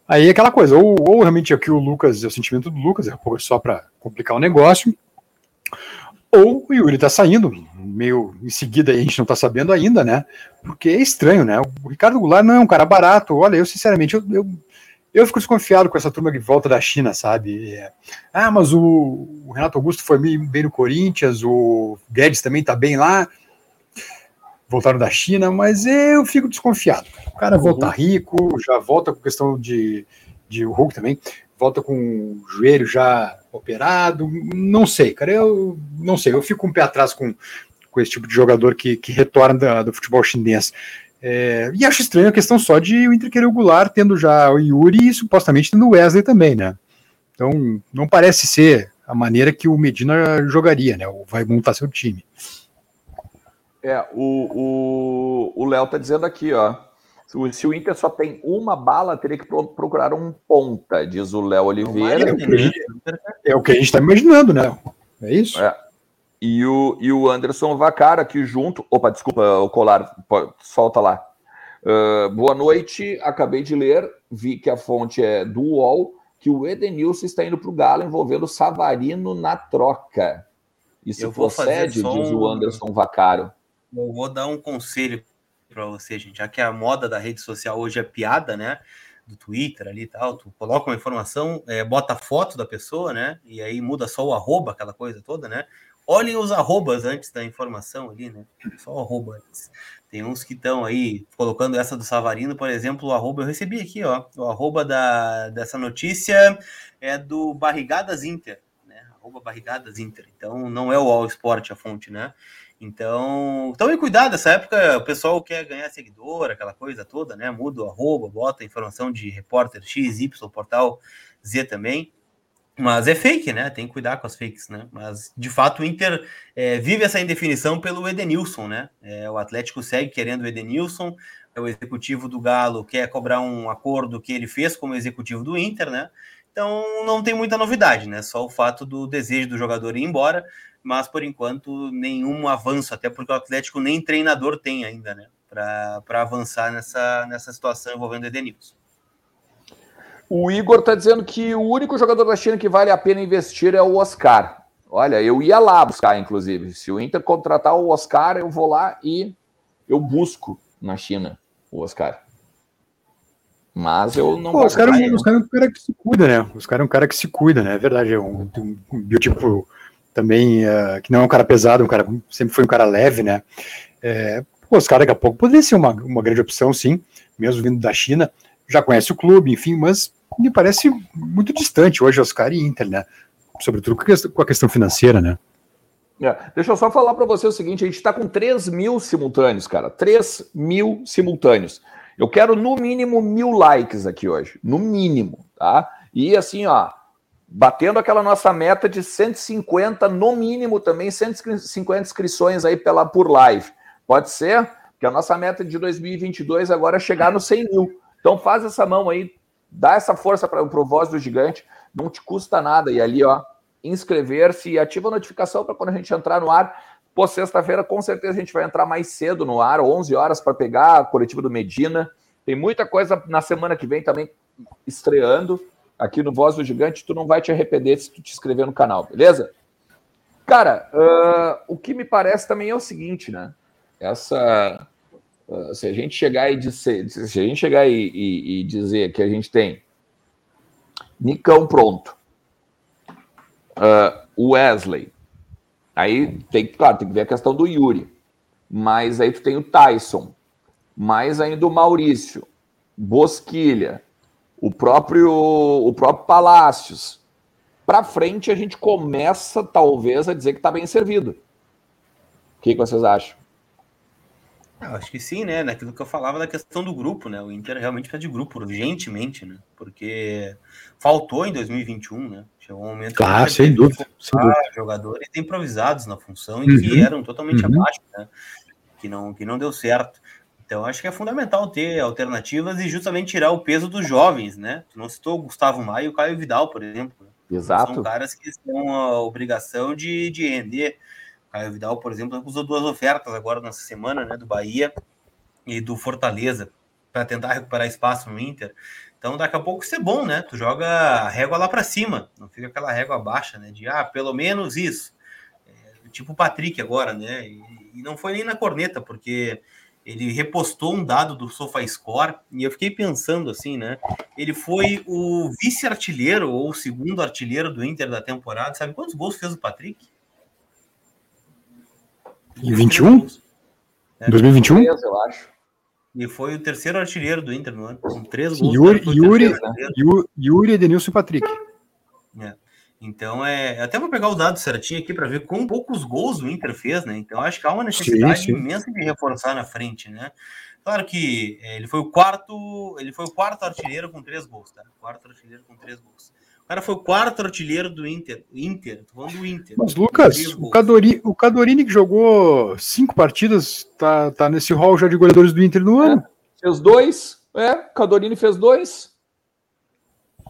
Aí é aquela coisa, ou, ou realmente aqui o Lucas, é o sentimento do Lucas, é só para complicar o negócio, ou o Yuri tá saindo, meio em seguida a gente não tá sabendo ainda, né? Porque é estranho, né? O Ricardo Goulart não é um cara barato. Olha, eu sinceramente, eu, eu, eu fico desconfiado com essa turma de volta da China, sabe? É, ah, mas o, o, Renato Augusto foi bem no Corinthians, o Guedes também tá bem lá voltaram da China, mas eu fico desconfiado. O cara uhum. volta rico, já volta com questão de, de o Hulk também, volta com o joelho já operado, não sei, cara, eu não sei, eu fico um pé atrás com, com esse tipo de jogador que, que retorna da, do futebol chinês. É, e acho estranho a questão só de o Inter querer o Goulart, tendo já o Yuri e supostamente tendo o Wesley também, né? Então, não parece ser a maneira que o Medina jogaria, né? Ou vai montar seu time. É, o Léo tá dizendo aqui, ó. Se o Inter só tem uma bala, teria que procurar um ponta, diz o Léo Oliveira. É o, gente, é o que a gente está imaginando, né? É isso? É. E o, e o Anderson Vacara aqui junto. Opa, desculpa, o colar, solta lá. Uh, boa noite, acabei de ler, vi que a fonte é do UOL, que o Edenilson está indo para o Galo envolvendo o Savarino na troca. Isso procede, diz o Anderson Vacaro. Eu vou dar um conselho para você, gente, já que a moda da rede social hoje é piada, né? Do Twitter ali e tal, tu coloca uma informação, é, bota a foto da pessoa, né? E aí muda só o arroba, aquela coisa toda, né? Olhem os arrobas antes da informação ali, né? Só arroba antes. Tem uns que estão aí colocando essa do Savarino, por exemplo, o arroba, eu recebi aqui, ó. O arroba da, dessa notícia é do Barrigadas Inter, né? Arroba Barrigadas Inter. Então não é o All Sport a fonte, né? Então, tome cuidado, nessa época o pessoal quer ganhar seguidor, aquela coisa toda, né? Muda o arroba, bota informação de repórter X, Y, portal Z também. Mas é fake, né? Tem que cuidar com as fakes, né? Mas, de fato, o Inter é, vive essa indefinição pelo Edenilson, né? É, o Atlético segue querendo o Edenilson, o executivo do Galo quer cobrar um acordo que ele fez como executivo do Inter, né? Então, não tem muita novidade, né? Só o fato do desejo do jogador ir embora mas por enquanto nenhum avanço, até porque o Atlético nem treinador tem ainda, né? Para avançar nessa, nessa situação envolvendo o Edenilson. O Igor está dizendo que o único jogador da China que vale a pena investir é o Oscar. Olha, eu ia lá buscar, inclusive. Se o Inter contratar o Oscar, eu vou lá e eu busco na China o Oscar. Mas eu não. Pô, os caras é um cara que se cuida, né? Os caras é um cara que se cuida, né? É verdade, é um, um biotipo também, uh, que não é um cara pesado, um cara sempre foi um cara leve, né? É, pô, os caras daqui a pouco poderia ser uma, uma grande opção, sim, mesmo vindo da China. Já conhece o clube, enfim, mas me parece muito distante hoje Oscar e Inter, né? Sobretudo com a questão financeira, né? É, deixa eu só falar para você o seguinte: a gente está com 3 mil simultâneos, cara. 3 mil simultâneos. Eu quero no mínimo mil likes aqui hoje. No mínimo, tá? E assim, ó, batendo aquela nossa meta de 150, no mínimo também, 150 inscrições aí pela, por live. Pode ser? Porque a nossa meta de 2022 agora é chegar no 100 mil. Então faz essa mão aí, dá essa força para o Voz do Gigante, não te custa nada. E ali, ó, inscrever-se e ativa a notificação para quando a gente entrar no ar. Pô, sexta-feira, com certeza, a gente vai entrar mais cedo no ar, 11 horas, para pegar a coletiva do Medina. Tem muita coisa na semana que vem também estreando aqui no Voz do Gigante. Tu não vai te arrepender se tu te inscrever no canal, beleza? Cara, uh, o que me parece também é o seguinte, né? Essa. Uh, se a gente chegar e dizer, se a gente chegar e, e, e dizer que a gente tem Nicão pronto, uh, Wesley. Aí tem, claro, tem que ver a questão do Yuri. Mas aí tu tem o Tyson, mais ainda o Maurício, Bosquilha, o próprio o próprio Palácios. Para frente a gente começa talvez a dizer que está bem servido. O que, que vocês acham? Eu acho que sim, né? Naquilo que eu falava da questão do grupo, né? O Inter realmente precisa de grupo urgentemente, né? Porque faltou em 2021, né? Chegou um momento claro, que sem dúvida, sem dúvida. jogadores improvisados na função e uhum. que eram totalmente uhum. abaixo, né? Que não, que não deu certo. Então, acho que é fundamental ter alternativas e justamente tirar o peso dos jovens, né? Tu não citou o Gustavo Maia e o Caio Vidal, por exemplo. Né? Exato. São caras que têm a obrigação de, de render. Caio Vidal, por exemplo, usou duas ofertas agora nessa semana, né? Do Bahia e do Fortaleza, para tentar recuperar espaço no Inter. Então, daqui a pouco isso é bom, né? Tu joga a régua lá para cima, não fica aquela régua baixa, né? De, ah, pelo menos isso. É, tipo o Patrick agora, né? E, e, não foi nem na corneta, porque ele repostou um dado do SofaScore e eu fiquei pensando assim, né? Ele foi o vice-artilheiro ou o segundo artilheiro do Inter da temporada. Sabe quantos gols fez o Patrick? Em 21? É, 2021? eu acho. E foi o terceiro artilheiro do Inter no ano, com três gols. Yuri, Yuri, Yuri, Yuri, Edenilson e Patrick. É. Então, é, até vou pegar o dado certinho aqui para ver quão poucos gols o Inter fez, né? Então, acho que há uma necessidade sim, sim. imensa de reforçar na frente, né? Claro que é, ele foi o quarto, ele foi o quarto artilheiro com três gols, tá? Quarto artilheiro com três gols cara foi o quarto artilheiro do Inter. Inter, tô falando do Inter. Mas, Lucas, o, Cadori, o Cadorini, que jogou cinco partidas, tá, tá nesse hall já de goleadores do Inter no ano. É, fez dois, é, Cadorini fez dois.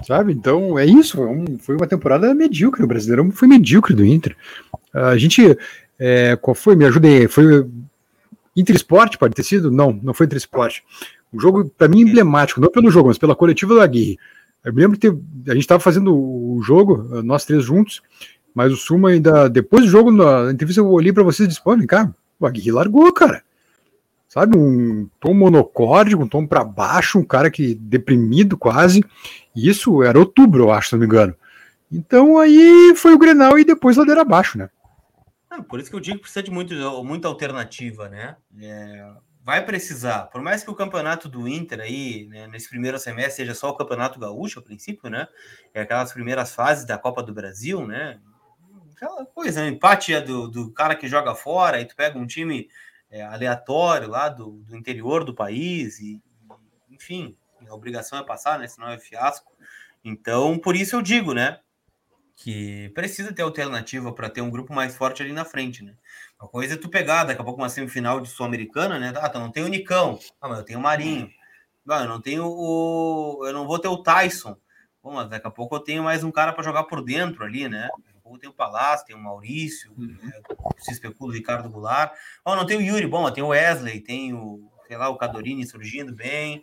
Sabe? Então, é isso. Foi, um, foi uma temporada medíocre. O brasileiro foi medíocre do Inter. A gente. É, qual foi? Me ajudem. Foi Inter Esporte, pode ter sido? Não, não foi Inter Esporte. Um jogo, para mim, emblemático, não pelo jogo, mas pela coletiva da Aguirre. Eu lembro que a gente estava fazendo o jogo, nós três juntos, mas o Suma ainda, depois do jogo, na entrevista, eu olhei para vocês e disse: pô, vem cá, o Aguirre largou, cara. Sabe, um tom monocórdico, um tom para baixo, um cara que deprimido quase. Isso era outubro, eu acho, se não me engano. Então aí foi o Grenal e depois ladeira abaixo, né? por isso que eu digo que precisa de muito, muita alternativa, né? É, vai precisar, por mais que o campeonato do Inter aí, né, nesse primeiro semestre, seja só o campeonato gaúcho, a princípio, né? É aquelas primeiras fases da Copa do Brasil, né? Aquela coisa, um empate é do, do cara que joga fora, aí tu pega um time é, aleatório lá do, do interior do país, e, enfim, a obrigação é passar, né? Senão é fiasco. Então, por isso eu digo, né? Que precisa ter alternativa para ter um grupo mais forte ali na frente, né? Uma coisa é tu pegar daqui a pouco uma semifinal de Sul-Americana, né? Ah, tu não tem o Nicão. Ah, mas eu tenho o Marinho. Ah, eu não tenho o. Eu não vou ter o Tyson. Bom, mas daqui a pouco eu tenho mais um cara para jogar por dentro ali, né? Pouco tem o Palácio, tem o Maurício, uhum. né? se especula o Ricardo Goulart. Oh, não tem o Yuri, bom, tem o Wesley, tem o, sei lá, o Cadorini surgindo bem.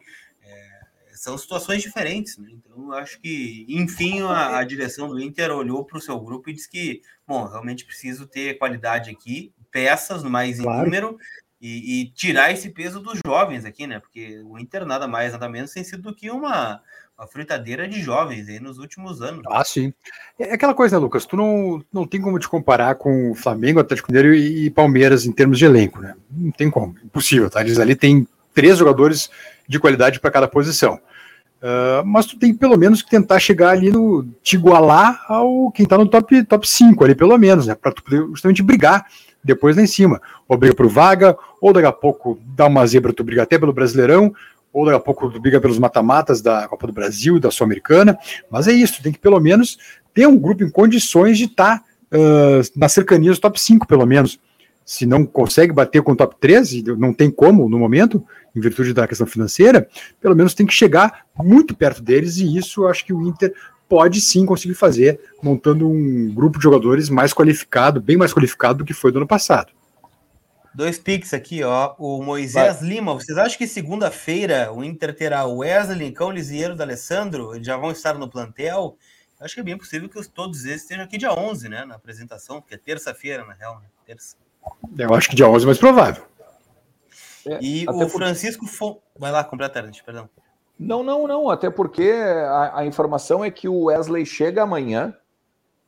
É, são situações diferentes, né? Então, eu acho que, enfim, a, a direção do Inter olhou para o seu grupo e disse que, bom, realmente preciso ter qualidade aqui peças mais claro. em número e, e, tirar esse peso dos jovens aqui, né? Porque o Inter nada mais, nada menos tem sido do que uma, uma fritadeira de jovens aí nos últimos anos. Ah, sim. É aquela coisa, né, Lucas? Tu não, não tem como te comparar com o Flamengo, Atlético Mineiro e, e Palmeiras em termos de elenco, né? Não tem como. Impossível, tá? Eles ali têm três jogadores de qualidade para cada posição. Uh, mas tu tem pelo menos que tentar chegar ali no. te igualar ao quem tá no top, top 5 ali, pelo menos, né? Pra tu poder justamente brigar depois lá em cima. Ou briga por vaga, ou daqui a pouco dá uma zebra, tu briga até pelo Brasileirão, ou daqui a pouco tu briga pelos mata-matas da Copa do Brasil, da Sul-Americana. Mas é isso, tem que pelo menos ter um grupo em condições de estar tá, uh, nas cercanias do top 5, pelo menos. Se não consegue bater com o top 13, não tem como no momento, em virtude da questão financeira, pelo menos tem que chegar muito perto deles, e isso eu acho que o Inter pode sim conseguir fazer, montando um grupo de jogadores mais qualificado, bem mais qualificado do que foi do ano passado. Dois piques aqui, ó. O Moisés Vai. Lima, vocês acham que segunda-feira o Inter terá o Wesley, Lincão, Lisieiro da Alessandro? Eles já vão estar no plantel? Acho que é bem possível que todos eles estejam aqui dia 11, né? Na apresentação, porque é terça-feira, na real, né? Terça. Eu acho que dia 11 é mais provável. É, e o Francisco Vai lá, completa, perdão. Não, não, não. Até porque a, a, informação é que o Wesley chega amanhã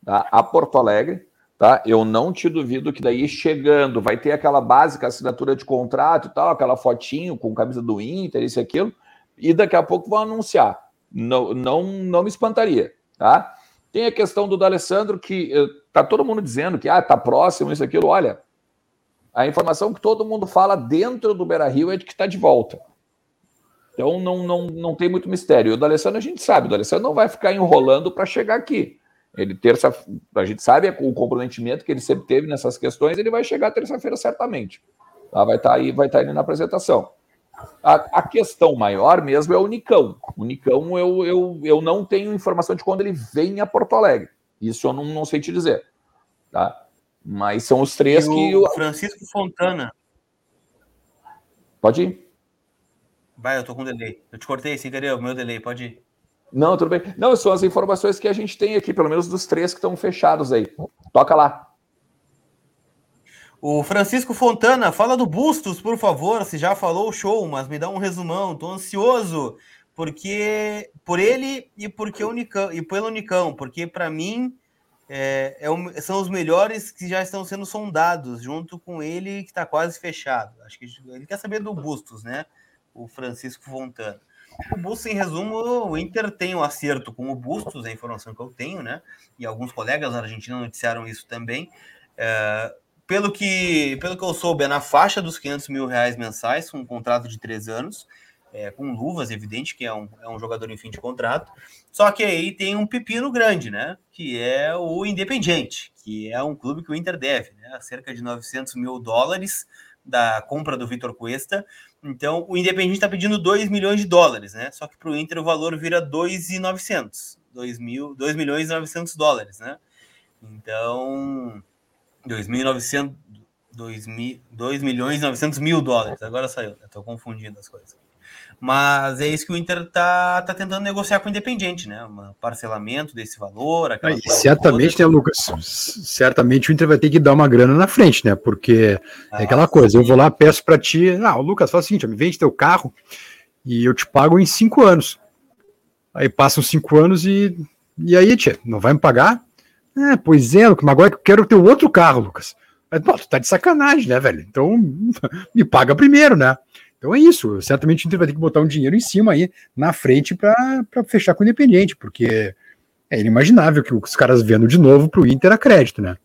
tá, a Porto Alegre. Tá? Eu não te duvido que daí chegando vai ter aquela básica assinatura de contrato e tal, aquela fotinho com camisa do Inter, isso e aquilo, e daqui a pouco vão anunciar. Não, não, não me espantaria, tá? Tem a questão do D'Alessandro que uh, tá todo mundo dizendo que ah, tá próximo, isso aquilo. Olha, a informação que todo mundo fala dentro do Beira Rio é de que está de volta. Então não, não, não tem muito mistério. E o D'Alessandro a gente sabe, o D'Alessandro não vai ficar enrolando para chegar aqui. Ele terça, a gente sabe o comprometimento que ele sempre teve nessas questões, ele vai chegar terça-feira certamente. Tá? Vai estar tá aí, vai estar tá aí na apresentação. A, a, questão maior mesmo é o Nicão. O Nicão eu, eu, eu não tenho informação de quando ele vem a Porto Alegre. Isso eu não, não sei te dizer. Tá? Mas são os três que. O Francisco Fontana. Pode ir. Vai, eu tô com delay. Eu te cortei sem querer, o meu delay, pode ir. Não, tudo bem. Não, são as informações que a gente tem aqui, pelo menos dos três que estão fechados aí. Toca lá. O Francisco Fontana, fala do Bustos, por favor. Se já falou, show, mas me dá um resumão. Tô ansioso porque por ele e porque o Unicão, e pelo Unicão, porque para mim é, é um, são os melhores que já estão sendo sondados, junto com ele que está quase fechado. Acho que ele quer saber do Bustos, né? O Francisco Fontana. O Bustos, em resumo, o Inter tem um acerto com o Bustos, é a informação que eu tenho, né? E alguns colegas argentinos noticiaram isso também. É, pelo, que, pelo que eu soube, é na faixa dos 500 mil reais mensais, um contrato de três anos é, com luvas, evidente que é um, é um jogador em fim de contrato. Só que aí tem um pepino grande, né? Que é o Independiente, que é um clube que o Inter deve, né? Cerca de 900 mil dólares da compra do Vitor Cuesta. Então, o Independiente está pedindo 2 milhões de dólares, né? Só que para o Inter o valor vira 2,900. 2, mil, 2 milhões e 900 dólares, né? Então, 2.900... 2, 2 milhões e 900 mil dólares. Agora saiu, estou confundindo as coisas. Mas é isso que o Inter tá, tá tentando negociar com o Independente, né? Um parcelamento desse valor. certamente, né, Lucas? Certamente o Inter vai ter que dar uma grana na frente, né? Porque ah, é aquela coisa, sim. eu vou lá, peço para ti, ah, o Lucas, faz o seguinte, me vende teu carro e eu te pago em cinco anos. Aí passam cinco anos e, e aí, tia, não vai me pagar? É, pois é, mas agora eu quero ter outro carro, Lucas. Mas, pô, tu tá de sacanagem, né, velho? Então me paga primeiro, né? Então é isso. Certamente o Inter vai ter que botar um dinheiro em cima aí, na frente, para fechar com o Independente, porque é inimaginável que os caras vendo de novo para o Inter a crédito, né?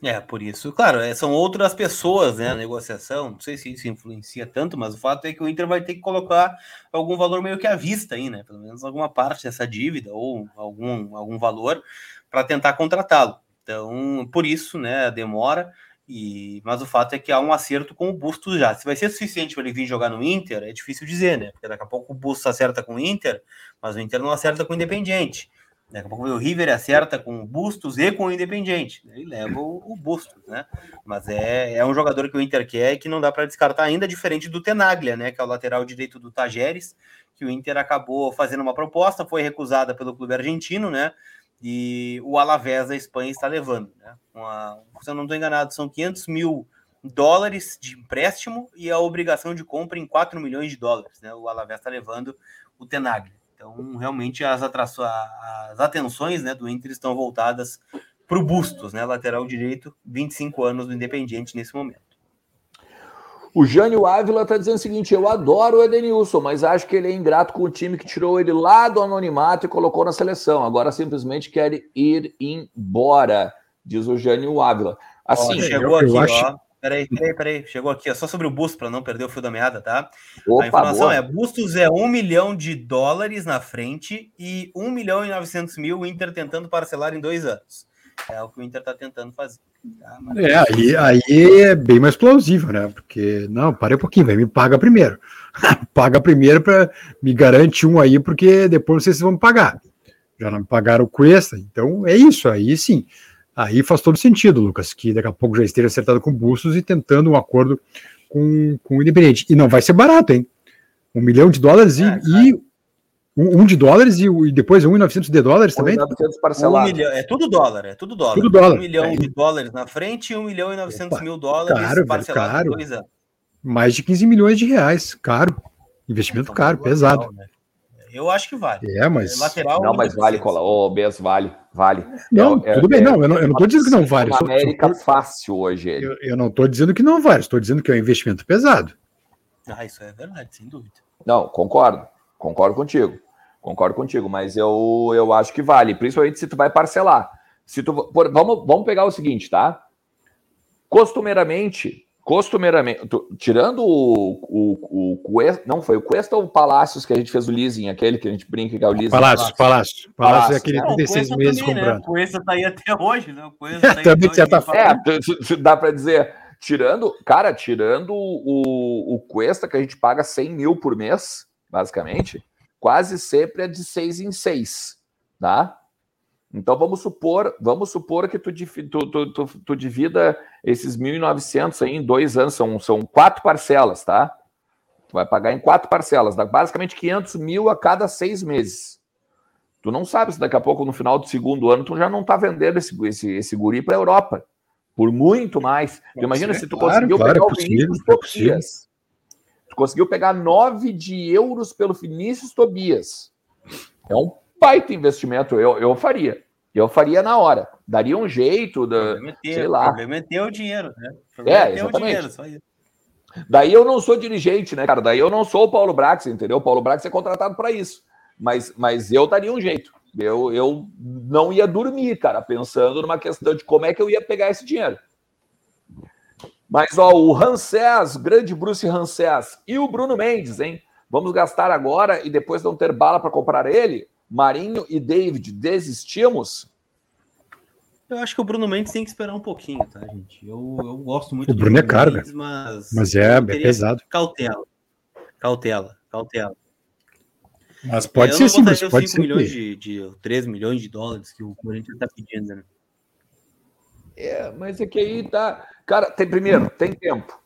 É, por isso, claro, é, são outras pessoas, né, a negociação, não sei se isso influencia tanto, mas o fato é que o Inter vai ter que colocar algum valor meio que à vista aí, né, pelo menos alguma parte dessa dívida ou algum, algum valor para tentar contratá-lo. Então, por isso, né, a demora, e, mas o fato é que há um acerto com o Bustos já. Se vai ser suficiente para ele vir jogar no Inter, é difícil dizer, né? Porque daqui a pouco o Bustos acerta com o Inter, mas o Inter não acerta com o Independiente. Daqui a pouco o River acerta com o Bustos e com o Independiente. Ele leva o, o Bustos, né? Mas é, é um jogador que o Inter quer e que não dá para descartar ainda, diferente do Tenaglia, né? Que é o lateral direito do Tajeres, que o Inter acabou fazendo uma proposta, foi recusada pelo clube argentino, né? E o Alavés da Espanha está levando. Né? Uma, se eu não estou enganado, são 500 mil dólares de empréstimo e a obrigação de compra em 4 milhões de dólares. Né? O Alavés está levando o Tenaglia. Então, realmente, as, as atenções né, do Inter estão voltadas para o Bustos, né? lateral direito, 25 anos do Independiente nesse momento. O Jânio Ávila está dizendo o seguinte: eu adoro o Edenilson, mas acho que ele é ingrato com o time que tirou ele lá do anonimato e colocou na seleção. Agora simplesmente quer ir embora, diz o Jânio Ávila. Assim, ó, chegou aqui, acho... ó. Peraí, peraí, peraí. Chegou aqui, ó, só sobre o Busto, para não perder o fio da meada, tá? Opa, a informação boa. é: Bustos é 1 milhão de dólares na frente e 1 milhão e 900 mil o Inter tentando parcelar em dois anos. É o que o Inter está tentando fazer. Tá? É, aí, aí é bem mais plausível, né? Porque, não, parei um pouquinho, vai, me paga primeiro. paga primeiro para me garante um aí, porque depois vocês vão me pagar. Já não me pagaram o Cuesta, então é isso, aí sim. Aí faz todo sentido, Lucas, que daqui a pouco já esteja acertado com Bustos e tentando um acordo com, com o Independente. E não vai ser barato, hein? Um milhão de dólares é, e, e um, um, de dólares e, e depois um e novecentos de dólares também? Um milhão, é tudo dólar, é tudo dólar. Tudo dólar. Um milhão é. de dólares na frente e um milhão e novecentos mil dólares caro, parcelado caro. dois anos. Mais de 15 milhões de reais, caro. Investimento é, caro, pesado. Legal, né? Eu acho que vale. É, mas. É lateral, não, mas vale, Cola. Ô, oh, Bess, vale, vale. Não, é, tudo é, bem, não. Eu não, eu não tô dizendo que não vale. Uma América só, fácil hoje. Eu, eu não tô dizendo que não vale, estou dizendo que é um investimento pesado. Ah, isso é verdade, sem dúvida. Não, concordo. Concordo contigo. Concordo contigo, mas eu, eu acho que vale, principalmente se tu vai parcelar. Se tu, por, vamos, vamos pegar o seguinte, tá? Costumeiramente, costumeiramente, tirando o, o, o Cuesta, não foi o Cuesta ou o Palácios que a gente fez o leasing, aquele que a gente brinca que é o leasing? Palácio, Palácio. Palácio é aquele 36 meses também, comprando. Né? O Cuesta tá aí até hoje, né? O Cuesta tá também, de certa forma. É, dá para dizer, tirando, cara, tirando o, o Cuesta que a gente paga 100 mil por mês, basicamente, quase sempre é de seis em seis, tá? Então vamos supor, vamos supor que tu, tu, tu, tu, tu divida esses 1.900 aí em dois anos, são, são quatro parcelas, tá? Tu vai pagar em quatro parcelas, dá basicamente 500 mil a cada seis meses. Tu não sabe se daqui a pouco, no final do segundo ano, tu já não tá vendendo esse, esse, esse guri para a Europa. Por muito mais. Imagina se tu claro, conseguiu claro, pegar é possível, o Vinícius Tobias. Tu conseguiu pegar 9 de euros pelo Vinícius Tobias. É um baita investimento, eu, eu faria. Eu faria na hora. Daria um jeito, da, ter, sei lá. O o dinheiro, né? O é, exatamente. Dinheiro, Daí eu não sou dirigente, né, cara? Daí eu não sou o Paulo Brax, entendeu? O Paulo Brax é contratado para isso. Mas, mas eu daria um jeito. Eu, eu não ia dormir, cara, pensando numa questão de como é que eu ia pegar esse dinheiro. Mas, ó, o Rancés, grande Bruce Rancés e o Bruno Mendes, hein? Vamos gastar agora e depois não ter bala para comprar ele? Marinho e David, desistimos? Eu acho que o Bruno Mendes tem que esperar um pouquinho, tá, gente? Eu, eu gosto muito o do Bruno, é caro, Mendes, mas, mas é, é pesado. Cautela. Cautela, cautela. Mas pode ser sim, pode 5 ser. milhões de, de 3 milhões de dólares que o Corinthians está pedindo, né? É, mas é que aí tá. Cara, tem primeiro, tem tempo.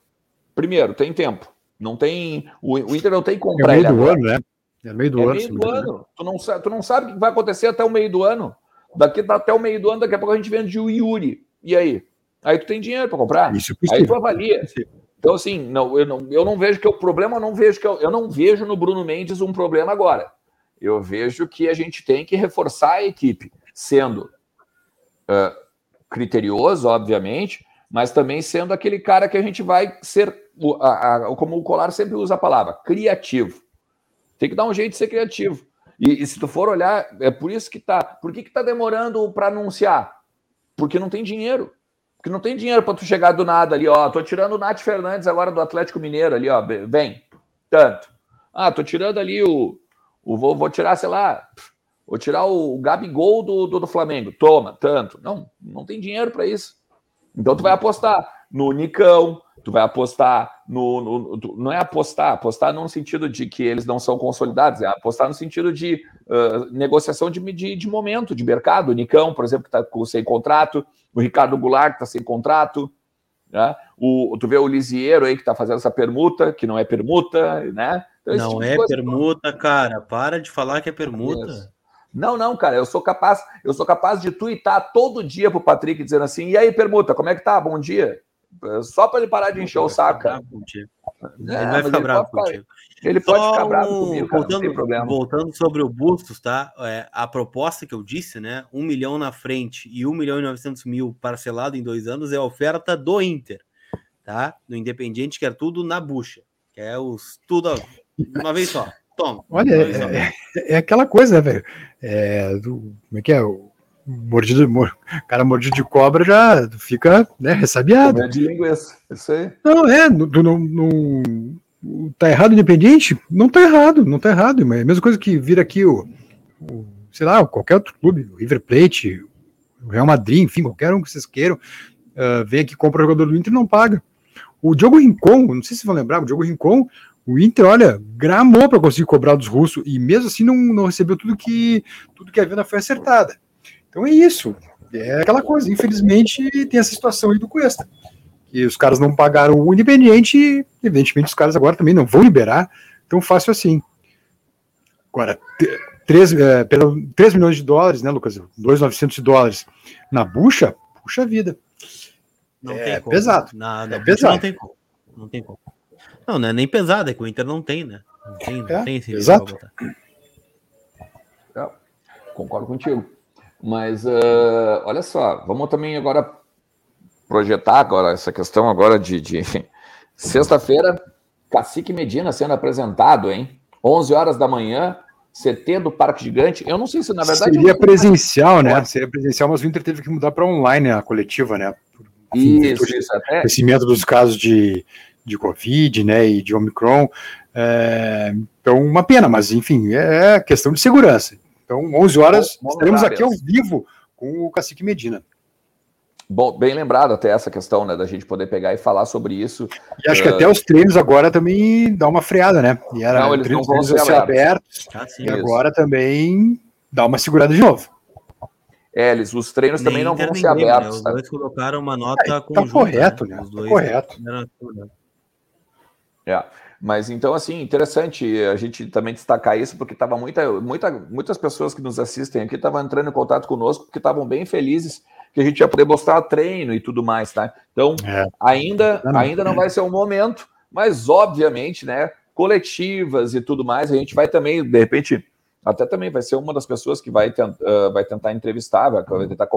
Primeiro, tem tempo. Não tem. O, o Inter não tem que comprar é meio do ano, né? É meio do é ano. Meio do ano. Tu, não sabe, tu não sabe o que vai acontecer até o meio do ano. Daqui até o meio do ano, daqui a pouco a gente vende o Yuri. E aí? Aí tu tem dinheiro para comprar. Isso é aí tu avalia. Então, assim, não, eu, não, eu não vejo que o problema, eu não vejo que eu, eu não vejo no Bruno Mendes um problema agora. Eu vejo que a gente tem que reforçar a equipe, sendo uh, criterioso, obviamente, mas também sendo aquele cara que a gente vai ser, como o Colar sempre usa a palavra, criativo. Tem que dar um jeito de ser criativo. E, e se tu for olhar, é por isso que tá. Por que, que tá demorando para anunciar? Porque não tem dinheiro. Porque não tem dinheiro para tu chegar do nada ali, ó. Tô tirando o Nath Fernandes agora do Atlético Mineiro ali, ó. Vem, tanto. Ah, tô tirando ali o. o vou, vou tirar, sei lá. Vou tirar o, Gabigol do, do, do Flamengo. Toma, tanto. Não, não tem dinheiro para isso. Então tu vai apostar no Nicão, tu vai apostar no, no, no, Não é apostar, apostar no sentido de que eles não são consolidados, é apostar no sentido de uh, negociação de, de, de, momento, de mercado. O Nicão, por exemplo, que está sem contrato, o Ricardo Goulart, que está sem contrato. Né? O, tu vê o Lisieiro aí que está fazendo essa permuta, que não é permuta, né? Então, não tipo é permuta, cara. Para de falar que é permuta. Não, não, cara, eu sou capaz, eu sou capaz de twittar todo dia pro Patrick dizendo assim: "E aí, permuta, como é que tá? Bom dia". Só para ele parar de encher o saco. É, ele vai ficar bravo contigo. Ele pode ficar bravo comigo, cara, voltando, voltando sobre o Bustos, tá? É, a proposta que eu disse, né? Um milhão na frente e um milhão e novecentos mil parcelado em dois anos é a oferta do Inter. tá? No Independiente quer tudo na bucha. Quer os tudo uma vez só. Toma. Olha, é, é, é, aquela coisa, né, velho? É, do, como é que é? O mordido, mor, cara mordido de cobra já fica né, ressabiado. de linguiça, isso aí. Não, é, no, no, no, tá errado independente? Não tá errado, não tá errado. Mas é a mesma coisa que vira aqui o, o sei lá, qualquer outro clube, o River Plate, o Real Madrid, enfim, qualquer um que vocês queiram, uh, vem aqui, compra o jogador do Inter e não paga. O Diogo Rincon, não sei se vão lembrar, o Diogo Rincon, o Inter, olha, gramou para conseguir cobrar dos russos e mesmo assim não, não recebeu tudo que tudo que a venda foi acertada. Então é isso. É aquela coisa. Infelizmente tem essa situação aí do Cuesta. E os caras não pagaram o Independiente e, evidentemente, os caras agora também não vão liberar tão fácil assim. Agora, 3, é, 3 milhões de dólares, né, Lucas? 2,900 de dólares na bucha, puxa vida. Não é pesado. Na, na é pesado. Não tem como. Não tem como. Não, não é nem pesado, é que o Inter não tem, né? Não tem, não é, tem esse Exato. É, concordo contigo. Mas uh, olha só, vamos também agora projetar agora essa questão agora de, de... sexta-feira, Cacique Medina sendo apresentado, hein? 11 horas da manhã, CT do Parque Gigante. Eu não sei se na verdade seria presencial, né? Seria presencial, mas o Inter teve que mudar para online a coletiva, né? Isso, isso até. Crescimento dos casos de, de Covid, né? E de Omicron. É, então, uma pena, mas enfim, é questão de segurança. Então, 11 horas, bom, estaremos aqui ao vivo com o Cacique Medina. Bom, bem lembrado até essa questão, né, da gente poder pegar e falar sobre isso. E acho uh... que até os treinos agora também dá uma freada, né? E era não, eles treinos, não vão ser abertos. abertos ah, sim, e isso. agora também dá uma segurada de novo. É, eles, os treinos Nem também não vão ser né? abertos. Né? Os tá? dois colocaram uma nota é, conjunta. Tá correto, né? né? Os dois tá correto. É. Mas então, assim, interessante a gente também destacar isso, porque tava muita, muita, muitas pessoas que nos assistem aqui estavam entrando em contato conosco, porque estavam bem felizes que a gente ia poder mostrar treino e tudo mais, tá? Então, é. ainda, ainda não vai ser o um momento, mas obviamente, né, coletivas e tudo mais, a gente vai também, de repente, até também vai ser uma das pessoas que vai, tent, uh, vai tentar entrevistar, vai, vai tentar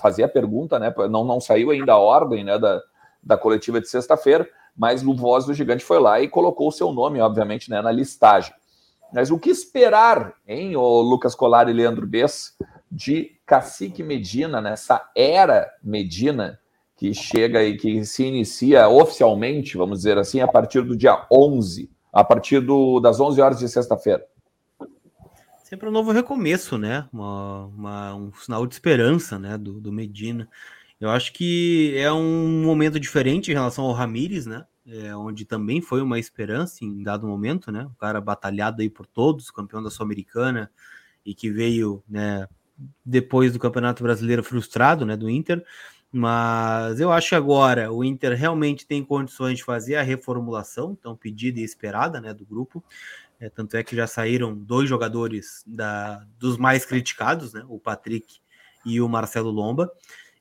fazer a pergunta, né? Não, não saiu ainda a ordem né, da, da coletiva de sexta-feira, mas o Voz do Gigante foi lá e colocou o seu nome, obviamente, né, na listagem. Mas o que esperar, hein, o Lucas Colar e Leandro Bess, de Cacique Medina, nessa era Medina, que chega e que se inicia oficialmente, vamos dizer assim, a partir do dia 11, a partir do, das 11 horas de sexta-feira? Sempre um novo recomeço, né? Uma, uma, um sinal de esperança né? do, do Medina. Eu acho que é um momento diferente em relação ao Ramires, né? É, onde também foi uma esperança em dado momento, né? O cara batalhado aí por todos, campeão da Sul-Americana e que veio, né, depois do Campeonato Brasileiro frustrado, né, do Inter. Mas eu acho que agora o Inter realmente tem condições de fazer a reformulação, tão pedida e esperada, né, do grupo. É, tanto é que já saíram dois jogadores da, dos mais criticados, né, o Patrick e o Marcelo Lomba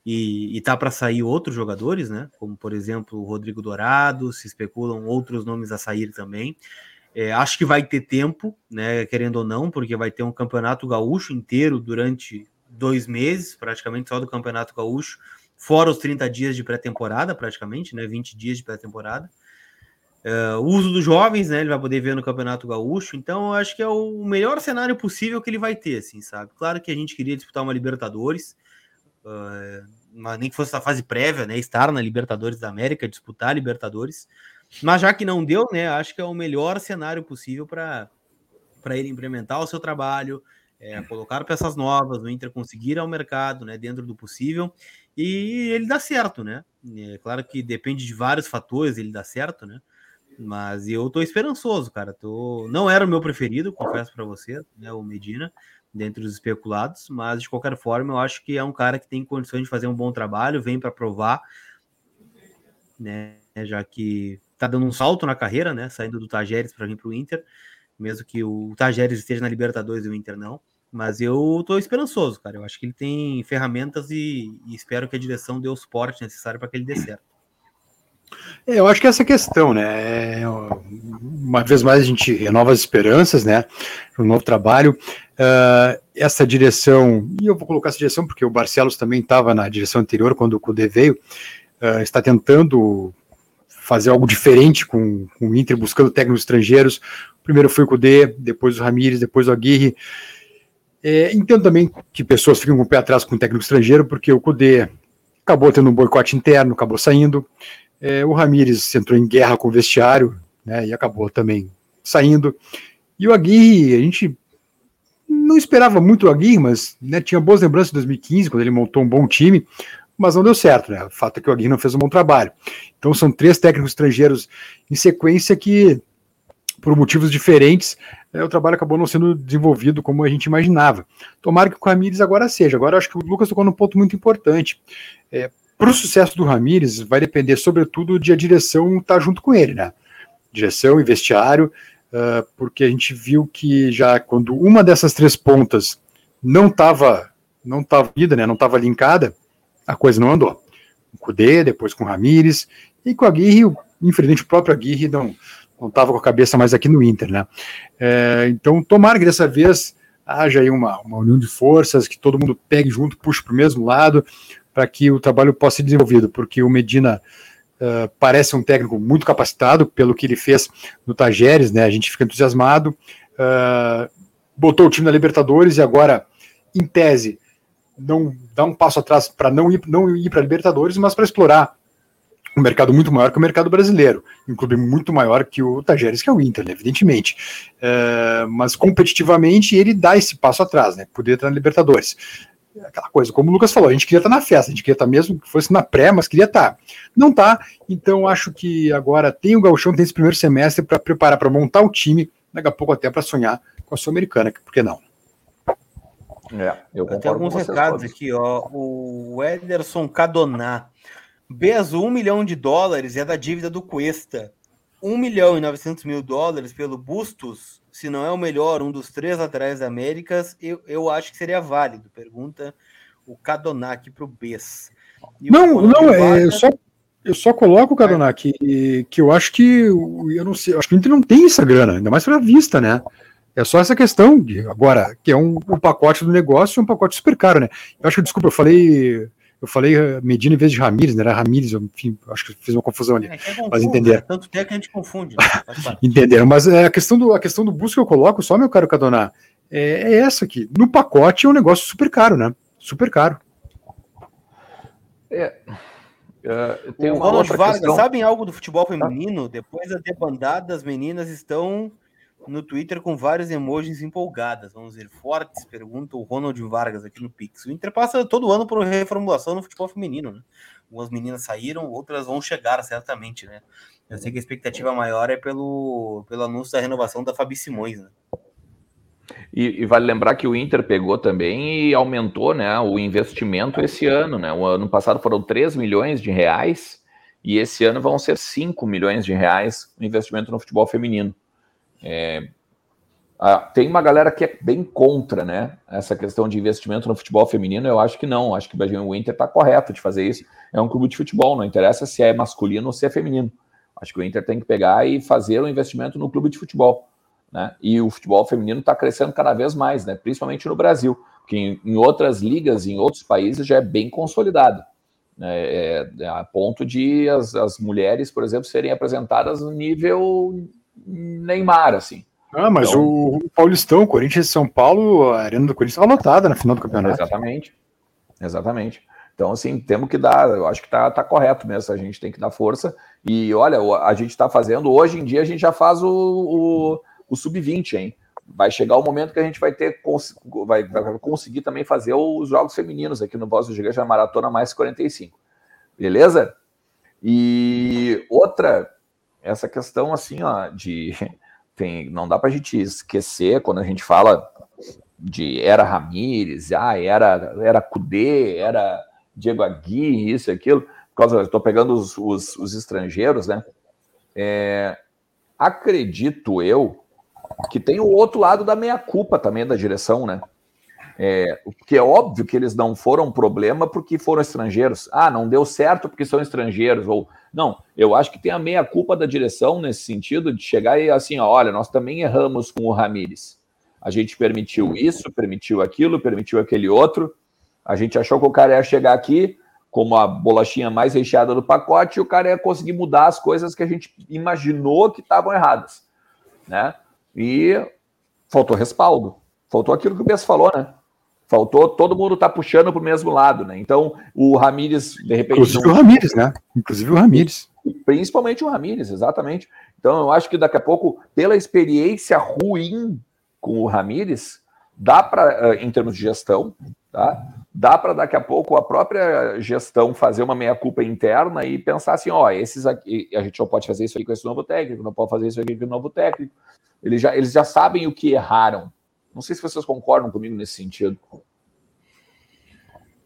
e, e tá para sair outros jogadores, né? Como por exemplo o Rodrigo Dourado, se especulam outros nomes a sair também. É, acho que vai ter tempo, né? Querendo ou não, porque vai ter um campeonato gaúcho inteiro durante dois meses, praticamente só do campeonato gaúcho, fora os 30 dias de pré-temporada, praticamente, né? 20 dias de pré-temporada. Uh, o uso dos jovens, né? Ele vai poder ver no Campeonato Gaúcho. Então, eu acho que é o melhor cenário possível que ele vai ter, assim, sabe? Claro que a gente queria disputar uma Libertadores, uh, nem que fosse a fase prévia, né? Estar na Libertadores da América, disputar a Libertadores. Mas já que não deu, né? Acho que é o melhor cenário possível para ele implementar o seu trabalho, é, colocar peças novas, o Inter conseguir ao mercado, né? Dentro do possível. E ele dá certo, né? É claro que depende de vários fatores, ele dá certo, né? Mas eu tô esperançoso, cara. Tô... Não era o meu preferido, confesso para você, né? O Medina dentre os especulados, mas de qualquer forma eu acho que é um cara que tem condições de fazer um bom trabalho, vem para provar, né, já que tá dando um salto na carreira, né, saindo do Tajeres para vir para o Inter, mesmo que o Tajeres esteja na Libertadores e o Inter não, mas eu tô esperançoso, cara, eu acho que ele tem ferramentas e, e espero que a direção dê o suporte necessário para que ele dê certo. É, eu acho que essa questão, né? É, uma vez mais a gente renova as esperanças, né? Um novo trabalho. Uh, essa direção, e eu vou colocar essa direção porque o Barcelos também estava na direção anterior quando o Cudê veio, uh, está tentando fazer algo diferente com, com o Inter, buscando técnicos estrangeiros. Primeiro foi o Cudê, depois o Ramires, depois o Aguirre. É, entendo também que pessoas ficam com o pé atrás com o técnico estrangeiro, porque o Cudê acabou tendo um boicote interno, acabou saindo. É, o Ramires entrou em guerra com o vestiário, né, e acabou também saindo. E o Aguirre, a gente não esperava muito o Aguirre, mas né, tinha boas lembranças de 2015, quando ele montou um bom time, mas não deu certo, né? O fato é que o Aguirre não fez um bom trabalho. Então são três técnicos estrangeiros em sequência que, por motivos diferentes, é, o trabalho acabou não sendo desenvolvido como a gente imaginava. Tomara que o Ramires agora seja. Agora acho que o Lucas tocou num ponto muito importante. É, para o sucesso do Ramires vai depender, sobretudo, de a direção estar tá junto com ele, né? Direção e vestiário, uh, porque a gente viu que já quando uma dessas três pontas não estava não estava unida, né? Não estava linkada, a coisa não andou. Com o Cudê, depois com o Ramires, e com a Aguirre, infelizmente o próprio Aguirre não estava com a cabeça mais aqui no Inter, né? É, então, tomara que dessa vez haja aí uma, uma união de forças, que todo mundo pegue junto, puxe para o mesmo lado, para que o trabalho possa ser desenvolvido, porque o Medina uh, parece um técnico muito capacitado pelo que ele fez no Tajeres, né? A gente fica entusiasmado, uh, botou o time na Libertadores e agora, em tese, não dá um passo atrás para não ir, não ir para a Libertadores, mas para explorar um mercado muito maior que o mercado brasileiro, um clube muito maior que o Tajeres, que é o Inter, né, evidentemente. É, mas competitivamente ele dá esse passo atrás, né? Poder estar na Libertadores. Aquela coisa, como o Lucas falou, a gente queria estar na festa, a gente queria estar mesmo que fosse na pré, mas queria estar. Não tá, então acho que agora tem o Gauchão, tem esse primeiro semestre para preparar, para montar o time, daqui a pouco até para sonhar com a Sul-Americana, por que não? É, eu Tem alguns recados todos. aqui, ó. O Ederson Cadoná. Bezo, 1 milhão de dólares é da dívida do Cuesta. 1 milhão e 900 mil dólares pelo Bustos, se não é o melhor, um dos três laterais da Américas, eu, eu acho que seria válido. Pergunta o Cadoná aqui para o Bez. Não, não, é, eu só, eu só coloco, Cadoná, que, que eu acho que eu não sei, acho que o Inter não tem essa grana, ainda mais para vista, né? É só essa questão de agora, que é um, um pacote do negócio um pacote super caro, né? Eu acho que, desculpa, eu falei. Eu falei eh, Medina em vez de Ramires, né? Era Ramires, enfim, acho que fiz uma confusão ali. É, é mas entenderam. Né? Tanto tem que a gente confunde. Né? entenderam, mas é, a questão do a questão do busca que eu coloco, só meu caro Cadoná, é, é essa aqui. No pacote é um negócio super caro, né? Super caro. É. Uh, tem o Ronald Vargas, questão... sabem algo do futebol feminino? Depois da debandada, as meninas estão no Twitter com vários emojis empolgadas. Vamos ver, fortes, pergunta o Ronald Vargas aqui no Pix. O Inter passa todo ano por reformulação no futebol feminino, né? Algumas meninas saíram, outras vão chegar certamente, né? Eu sei que a expectativa maior é pelo, pelo anúncio da renovação da Fabi Simões, né? E, e, vale lembrar que o Inter pegou também e aumentou né, o investimento esse ano. Né? O ano passado foram 3 milhões de reais e esse ano vão ser 5 milhões de reais o investimento no futebol feminino. É, tem uma galera que é bem contra, né? Essa questão de investimento no futebol feminino, eu acho que não. Acho que o Inter está correto de fazer isso. É um clube de futebol, não interessa se é masculino ou se é feminino. Acho que o Inter tem que pegar e fazer um investimento no clube de futebol. Né? E o futebol feminino está crescendo cada vez mais, né? principalmente no Brasil, que em, em outras ligas, em outros países, já é bem consolidado. Né? É, é, a ponto de as, as mulheres, por exemplo, serem apresentadas no nível Neymar, assim. Ah, mas então, o, Paulistão, Corinthians e São Paulo, a arena do Corinthians estava lotada na final do campeonato. Exatamente. Exatamente. Então, assim, temos que dar, eu acho que tá, tá correto mesmo, a gente tem que dar força. E olha, a gente está fazendo, hoje em dia a gente já faz o, o, o sub-20, hein? Vai chegar o momento que a gente vai ter, vai, vai conseguir também fazer os jogos femininos aqui no Voz do Gigante, a Maratona Mais 45. Beleza? E outra essa questão assim, ó, de tem, não dá para a gente esquecer quando a gente fala de era Ramires, ah, era era Cudê, era Diego Aguirre, isso e aquilo, por causa, estou pegando os, os, os, estrangeiros, né? É, acredito eu que tem o outro lado da meia culpa também da direção, né? É, porque é óbvio que eles não foram problema porque foram estrangeiros. Ah, não deu certo porque são estrangeiros. Ou não, eu acho que tem a meia culpa da direção nesse sentido de chegar e assim, olha, nós também erramos com o Ramires. A gente permitiu isso, permitiu aquilo, permitiu aquele outro. A gente achou que o cara ia chegar aqui, como a bolachinha mais recheada do pacote, e o cara ia conseguir mudar as coisas que a gente imaginou que estavam erradas, né? E faltou respaldo, faltou aquilo que o Bess falou, né? Faltou todo mundo tá puxando para o mesmo lado, né? Então o Ramires, de repente. Inclusive não... o Ramires, né? Inclusive o Ramires. Principalmente o Ramires, exatamente. Então eu acho que daqui a pouco, pela experiência ruim com o Ramires, dá para, eh, em termos de gestão, tá? Dá para daqui a pouco a própria gestão fazer uma meia-culpa interna e pensar assim: ó, esses aqui, a gente não pode fazer isso aqui com esse novo técnico, não pode fazer isso aqui com o novo técnico. Eles já, eles já sabem o que erraram. Não sei se vocês concordam comigo nesse sentido.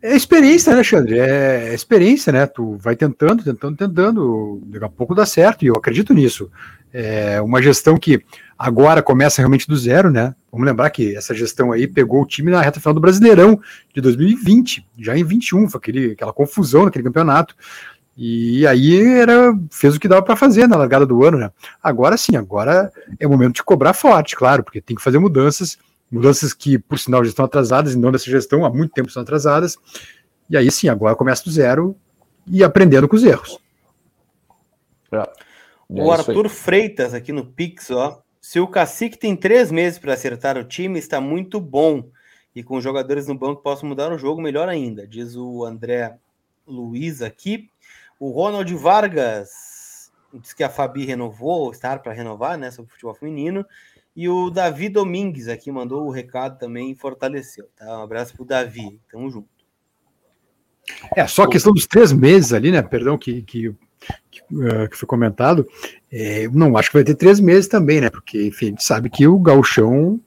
É experiência, né, Alexandre? É experiência, né? Tu vai tentando, tentando, tentando, daqui a pouco dá certo, e eu acredito nisso. É uma gestão que agora começa realmente do zero, né? Vamos lembrar que essa gestão aí pegou o time na reta final do Brasileirão de 2020, já em 21, foi aquele, aquela confusão naquele campeonato. E aí era, fez o que dava para fazer na largada do ano, né? Agora sim, agora é o momento de cobrar forte, claro, porque tem que fazer mudanças Mudanças que, por sinal, já estão atrasadas, e não dessa gestão, há muito tempo estão atrasadas. E aí sim, agora começa do zero e aprendendo com os erros. É. É o Arthur Freitas aqui no Pix, ó. Se o Cacique tem três meses para acertar o time, está muito bom. E com jogadores no banco posso mudar o jogo melhor ainda, diz o André Luiz aqui. O Ronald Vargas diz que a Fabi renovou, estar para renovar, né, sobre o futebol feminino. E o Davi Domingues aqui mandou o recado também e fortaleceu. Tá? Um abraço pro Davi. Tamo junto. É, só a questão dos três meses ali, né? Perdão que, que, que, uh, que foi comentado. É, não acho que vai ter três meses também, né? Porque, enfim, a gente sabe que o gauchão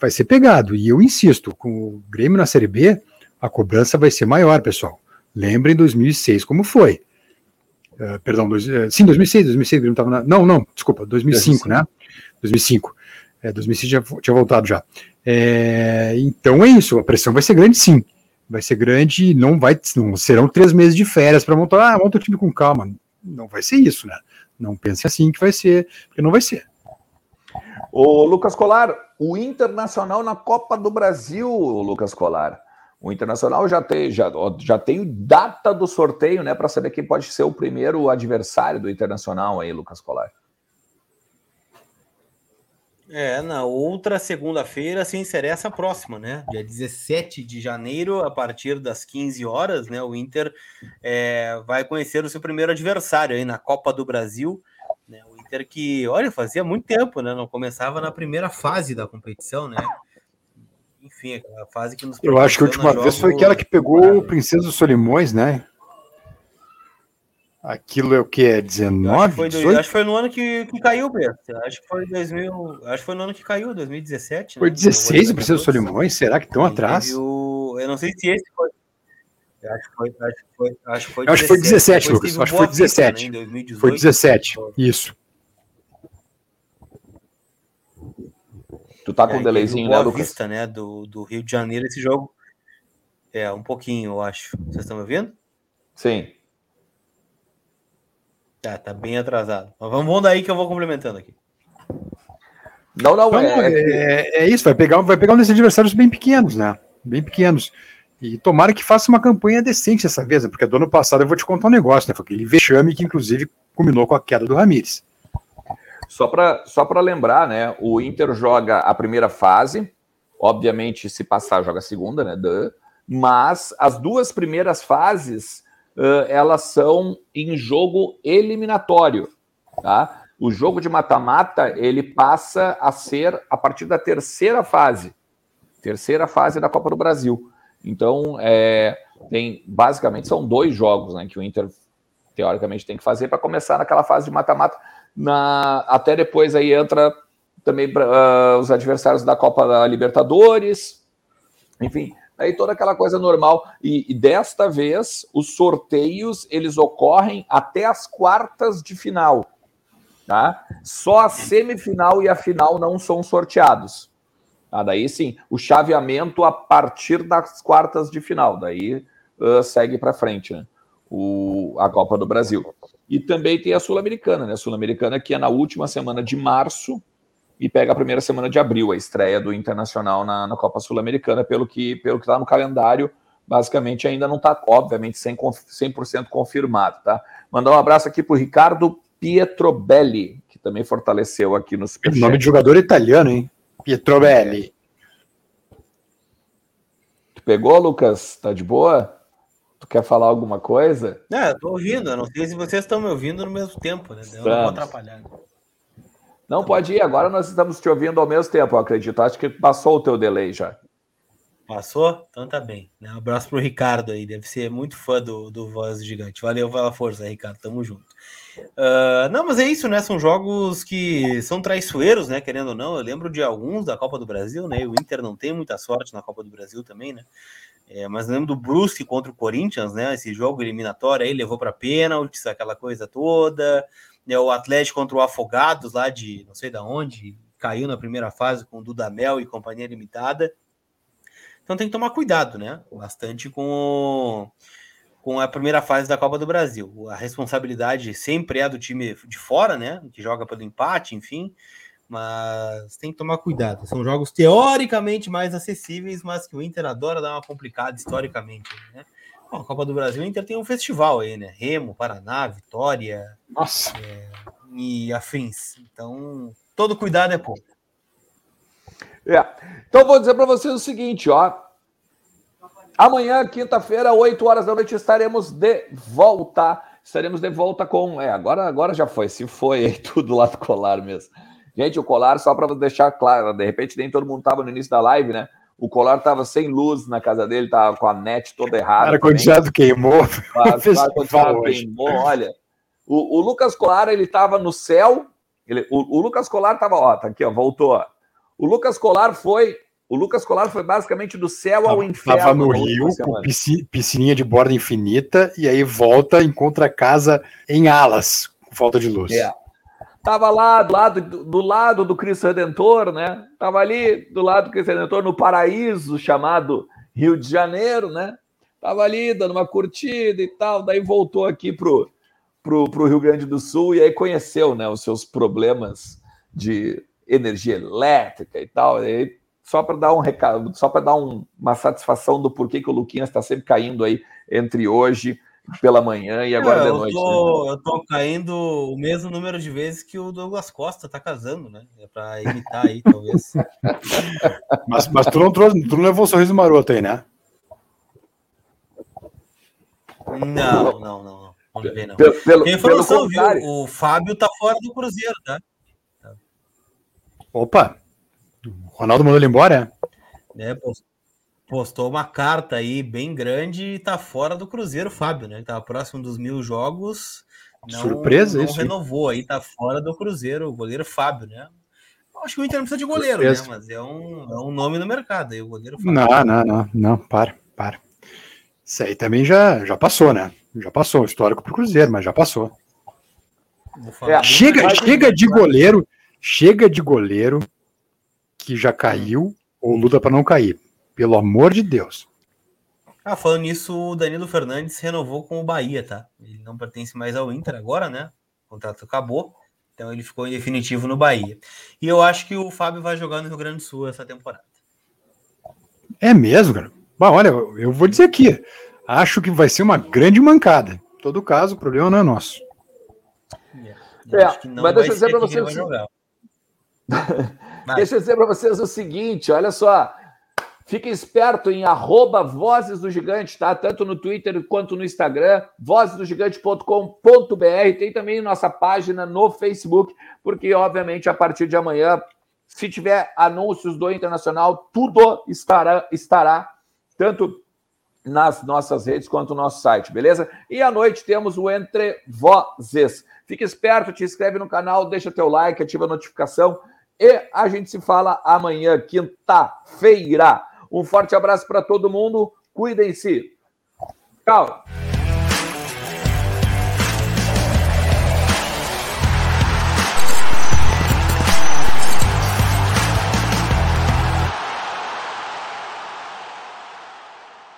vai ser pegado. E eu insisto, com o Grêmio na Série B, a cobrança vai ser maior, pessoal. Lembrem 2006 como foi. Uh, perdão, dois, uh, sim, 2006, 2006, o Grêmio estava na... Não, não, desculpa, 2005, 2005. né? 2005. É, 2006 já tinha voltado já. É, então é isso, a pressão vai ser grande sim. Vai ser grande, não vai, não serão três meses de férias para montar, ah, monta o time com calma. Não vai ser isso, né? Não pense assim que vai ser, porque não vai ser. O Lucas Colar, o Internacional na Copa do Brasil, Lucas Colar. O Internacional já tem, já, já tem data do sorteio, né, para saber quem pode ser o primeiro adversário do Internacional aí, Lucas Colar. É, na outra segunda-feira se insere essa próxima, né? Dia 17 de janeiro, a partir das 15 horas, né? O Inter é, vai conhecer o seu primeiro adversário aí na Copa do Brasil. Né? O Inter que, olha, fazia muito tempo, né? Não começava na primeira fase da competição, né? Enfim, a fase que nos. Eu acho que a última vez foi aquela que pegou o Princesa Solimões, né? Aquilo é o que? É 19? Acho que foi, do, acho que foi no ano que, que caiu, Beto. Acho que foi 2000. Acho que foi no ano que caiu, 2017. Né? Foi 16 o Preciso Solimões? Será que estão atrás? O, eu não sei se esse foi. Acho que foi, acho que foi, acho que foi, acho 17, foi 17 Lucas. Acho que foi 17. Né, 2018, foi 17. Isso. Tu tá com é, um delayzinho, né, Lucas? Vista, né, do, do Rio de Janeiro esse jogo. É, um pouquinho, eu acho. Vocês estão me ouvindo? Sim. Tá, tá bem atrasado. Mas vamos, vamos daí que eu vou complementando aqui. Não, não, não é, é, é, isso, vai pegar, vai pegar um desses adversários bem pequenos, né? Bem pequenos. E tomara que faça uma campanha decente dessa vez, né? porque do ano passado eu vou te contar um negócio, né? Foi aquele vexame que, inclusive, culminou com a queda do Ramires. Só para só lembrar, né? O Inter joga a primeira fase, obviamente, se passar, joga a segunda, né? Mas as duas primeiras fases uh, elas são em jogo eliminatório, tá? O jogo de mata-mata ele passa a ser a partir da terceira fase, terceira fase da Copa do Brasil. Então, é, tem basicamente são dois jogos, né, que o Inter teoricamente tem que fazer para começar naquela fase de mata-mata. Na, até depois aí entra também uh, os adversários da Copa da Libertadores. Enfim, aí toda aquela coisa normal. E, e, desta vez, os sorteios eles ocorrem até as quartas de final. Tá? Só a semifinal e a final não são sorteados. Tá? Daí sim, o chaveamento a partir das quartas de final. Daí uh, segue para frente né? o, a Copa do Brasil. E também tem a Sul-Americana, né? Sul-Americana que é na última semana de março e pega a primeira semana de abril, a estreia do Internacional na, na Copa Sul-Americana, pelo que pelo que está no calendário basicamente ainda não está, obviamente, 100%, 100 confirmado, tá? Mandar um abraço aqui para o Ricardo Pietrobelli, que também fortaleceu aqui no Superchat. Nome de jogador italiano, hein? Pietrobelli. Tu pegou, Lucas? Tá de boa? Tu quer falar alguma coisa? É, eu tô ouvindo. Eu não sei se vocês estão me ouvindo no mesmo tempo, né? Eu não vou atrapalhar. Não, pode ir. Agora nós estamos te ouvindo ao mesmo tempo, eu acredito. Acho que passou o teu delay já. Passou? Então tá bem. Um abraço pro Ricardo aí. Deve ser muito fã do, do Voz Gigante. Valeu pela força, Ricardo. Tamo junto. Uh, não, mas é isso, né? São jogos que são traiçoeiros, né? Querendo ou não. Eu lembro de alguns da Copa do Brasil, né? O Inter não tem muita sorte na Copa do Brasil também, né? É, mas lembro do Brusque contra o Corinthians, né? Esse jogo eliminatório aí levou para pênaltis, aquela coisa toda. Né, o Atlético contra o Afogados, lá de não sei de onde, caiu na primeira fase com o Dudamel e companhia limitada. Então tem que tomar cuidado, né? Bastante com, com a primeira fase da Copa do Brasil. A responsabilidade sempre é do time de fora, né? Que joga pelo empate, enfim mas tem que tomar cuidado. São jogos teoricamente mais acessíveis, mas que o Inter adora dar uma complicada historicamente. Né? Bom, a Copa do Brasil, o Inter tem um festival aí, né? Remo, Paraná, Vitória é, e afins. Então, todo cuidado é pouco. É. Então, vou dizer para vocês o seguinte, ó. Amanhã, quinta-feira, 8 horas da noite, estaremos de volta. Estaremos de volta com. É, agora, agora já foi. Se foi aí, tudo lá do colar mesmo. Gente, o colar, só para deixar claro, de repente nem todo mundo estava no início da live, né? O colar estava sem luz na casa dele, estava com a net toda errada. O condicionado queimou. O queimou, olha. O, o, Lucas Colar, ele estava no céu. Ele, o, o Lucas Colar estava, ó, tá aqui, ó, voltou. O Lucas Colar foi o Lucas Colar foi basicamente do céu ao inferno. Estava no Rio, com piscininha de borda infinita, e aí volta, encontra a casa em alas, com falta de luz. É. Tava lá do lado do, lado do Cristo Redentor, né? Tava ali do lado do Cristo Redentor no paraíso chamado Rio de Janeiro, né? Tava ali dando uma curtida e tal, daí voltou aqui pro, pro, pro Rio Grande do Sul e aí conheceu, né, os seus problemas de energia elétrica e tal. E aí, só para dar um recado, só para dar um, uma satisfação do porquê que o Luquinhas está sempre caindo aí entre hoje pela manhã e agora é, de noite. Tô, né? Eu tô caindo o mesmo número de vezes que o Douglas Costa tá casando, né? É para imitar aí, talvez. mas, mas tu não trouxe, tu não levou o sorriso maroto aí, né? Não, não, não, não. Vamos ver, não. Pelo, Tem informação, viu? O Fábio tá fora do Cruzeiro, tá? Opa! O Ronaldo mandou ele embora, é? É, postou uma carta aí bem grande e tá fora do Cruzeiro, Fábio, né? Ele tava próximo dos mil jogos. Não, Surpresa, não isso. renovou aí, tá fora do Cruzeiro, o goleiro Fábio, né? Acho que o Inter não precisa de goleiro, né? Surpresa. né? Mas é um, é um nome no mercado aí, o goleiro Fábio. Não, não, não, não, para, para. Isso aí também já, já passou, né? Já passou, histórico pro Cruzeiro, mas já passou. É, chega, chega de goleiro, chega de goleiro que já caiu ou luta para não cair. Pelo amor de Deus. Ah, falando nisso, o Danilo Fernandes renovou com o Bahia, tá? Ele não pertence mais ao Inter agora, né? O contrato acabou. Então ele ficou em definitivo no Bahia. E eu acho que o Fábio vai jogar no Rio Grande do Sul essa temporada. É mesmo, cara? Bom, olha, eu vou dizer aqui. Acho que vai ser uma grande mancada. Em todo caso, o problema não é nosso. É, é mas deixa eu dizer para vocês. deixa eu dizer para vocês o seguinte: olha só. Fique esperto em arroba Vozes do Gigante, tá? Tanto no Twitter quanto no Instagram, vozesdogigante.com.br. Tem também nossa página no Facebook, porque, obviamente, a partir de amanhã, se tiver anúncios do Internacional, tudo estará, estará tanto nas nossas redes quanto no nosso site, beleza? E à noite temos o Entre Vozes. Fique esperto, te inscreve no canal, deixa teu like, ativa a notificação e a gente se fala amanhã, quinta-feira. Um forte abraço para todo mundo. Cuidem-se. Tchau.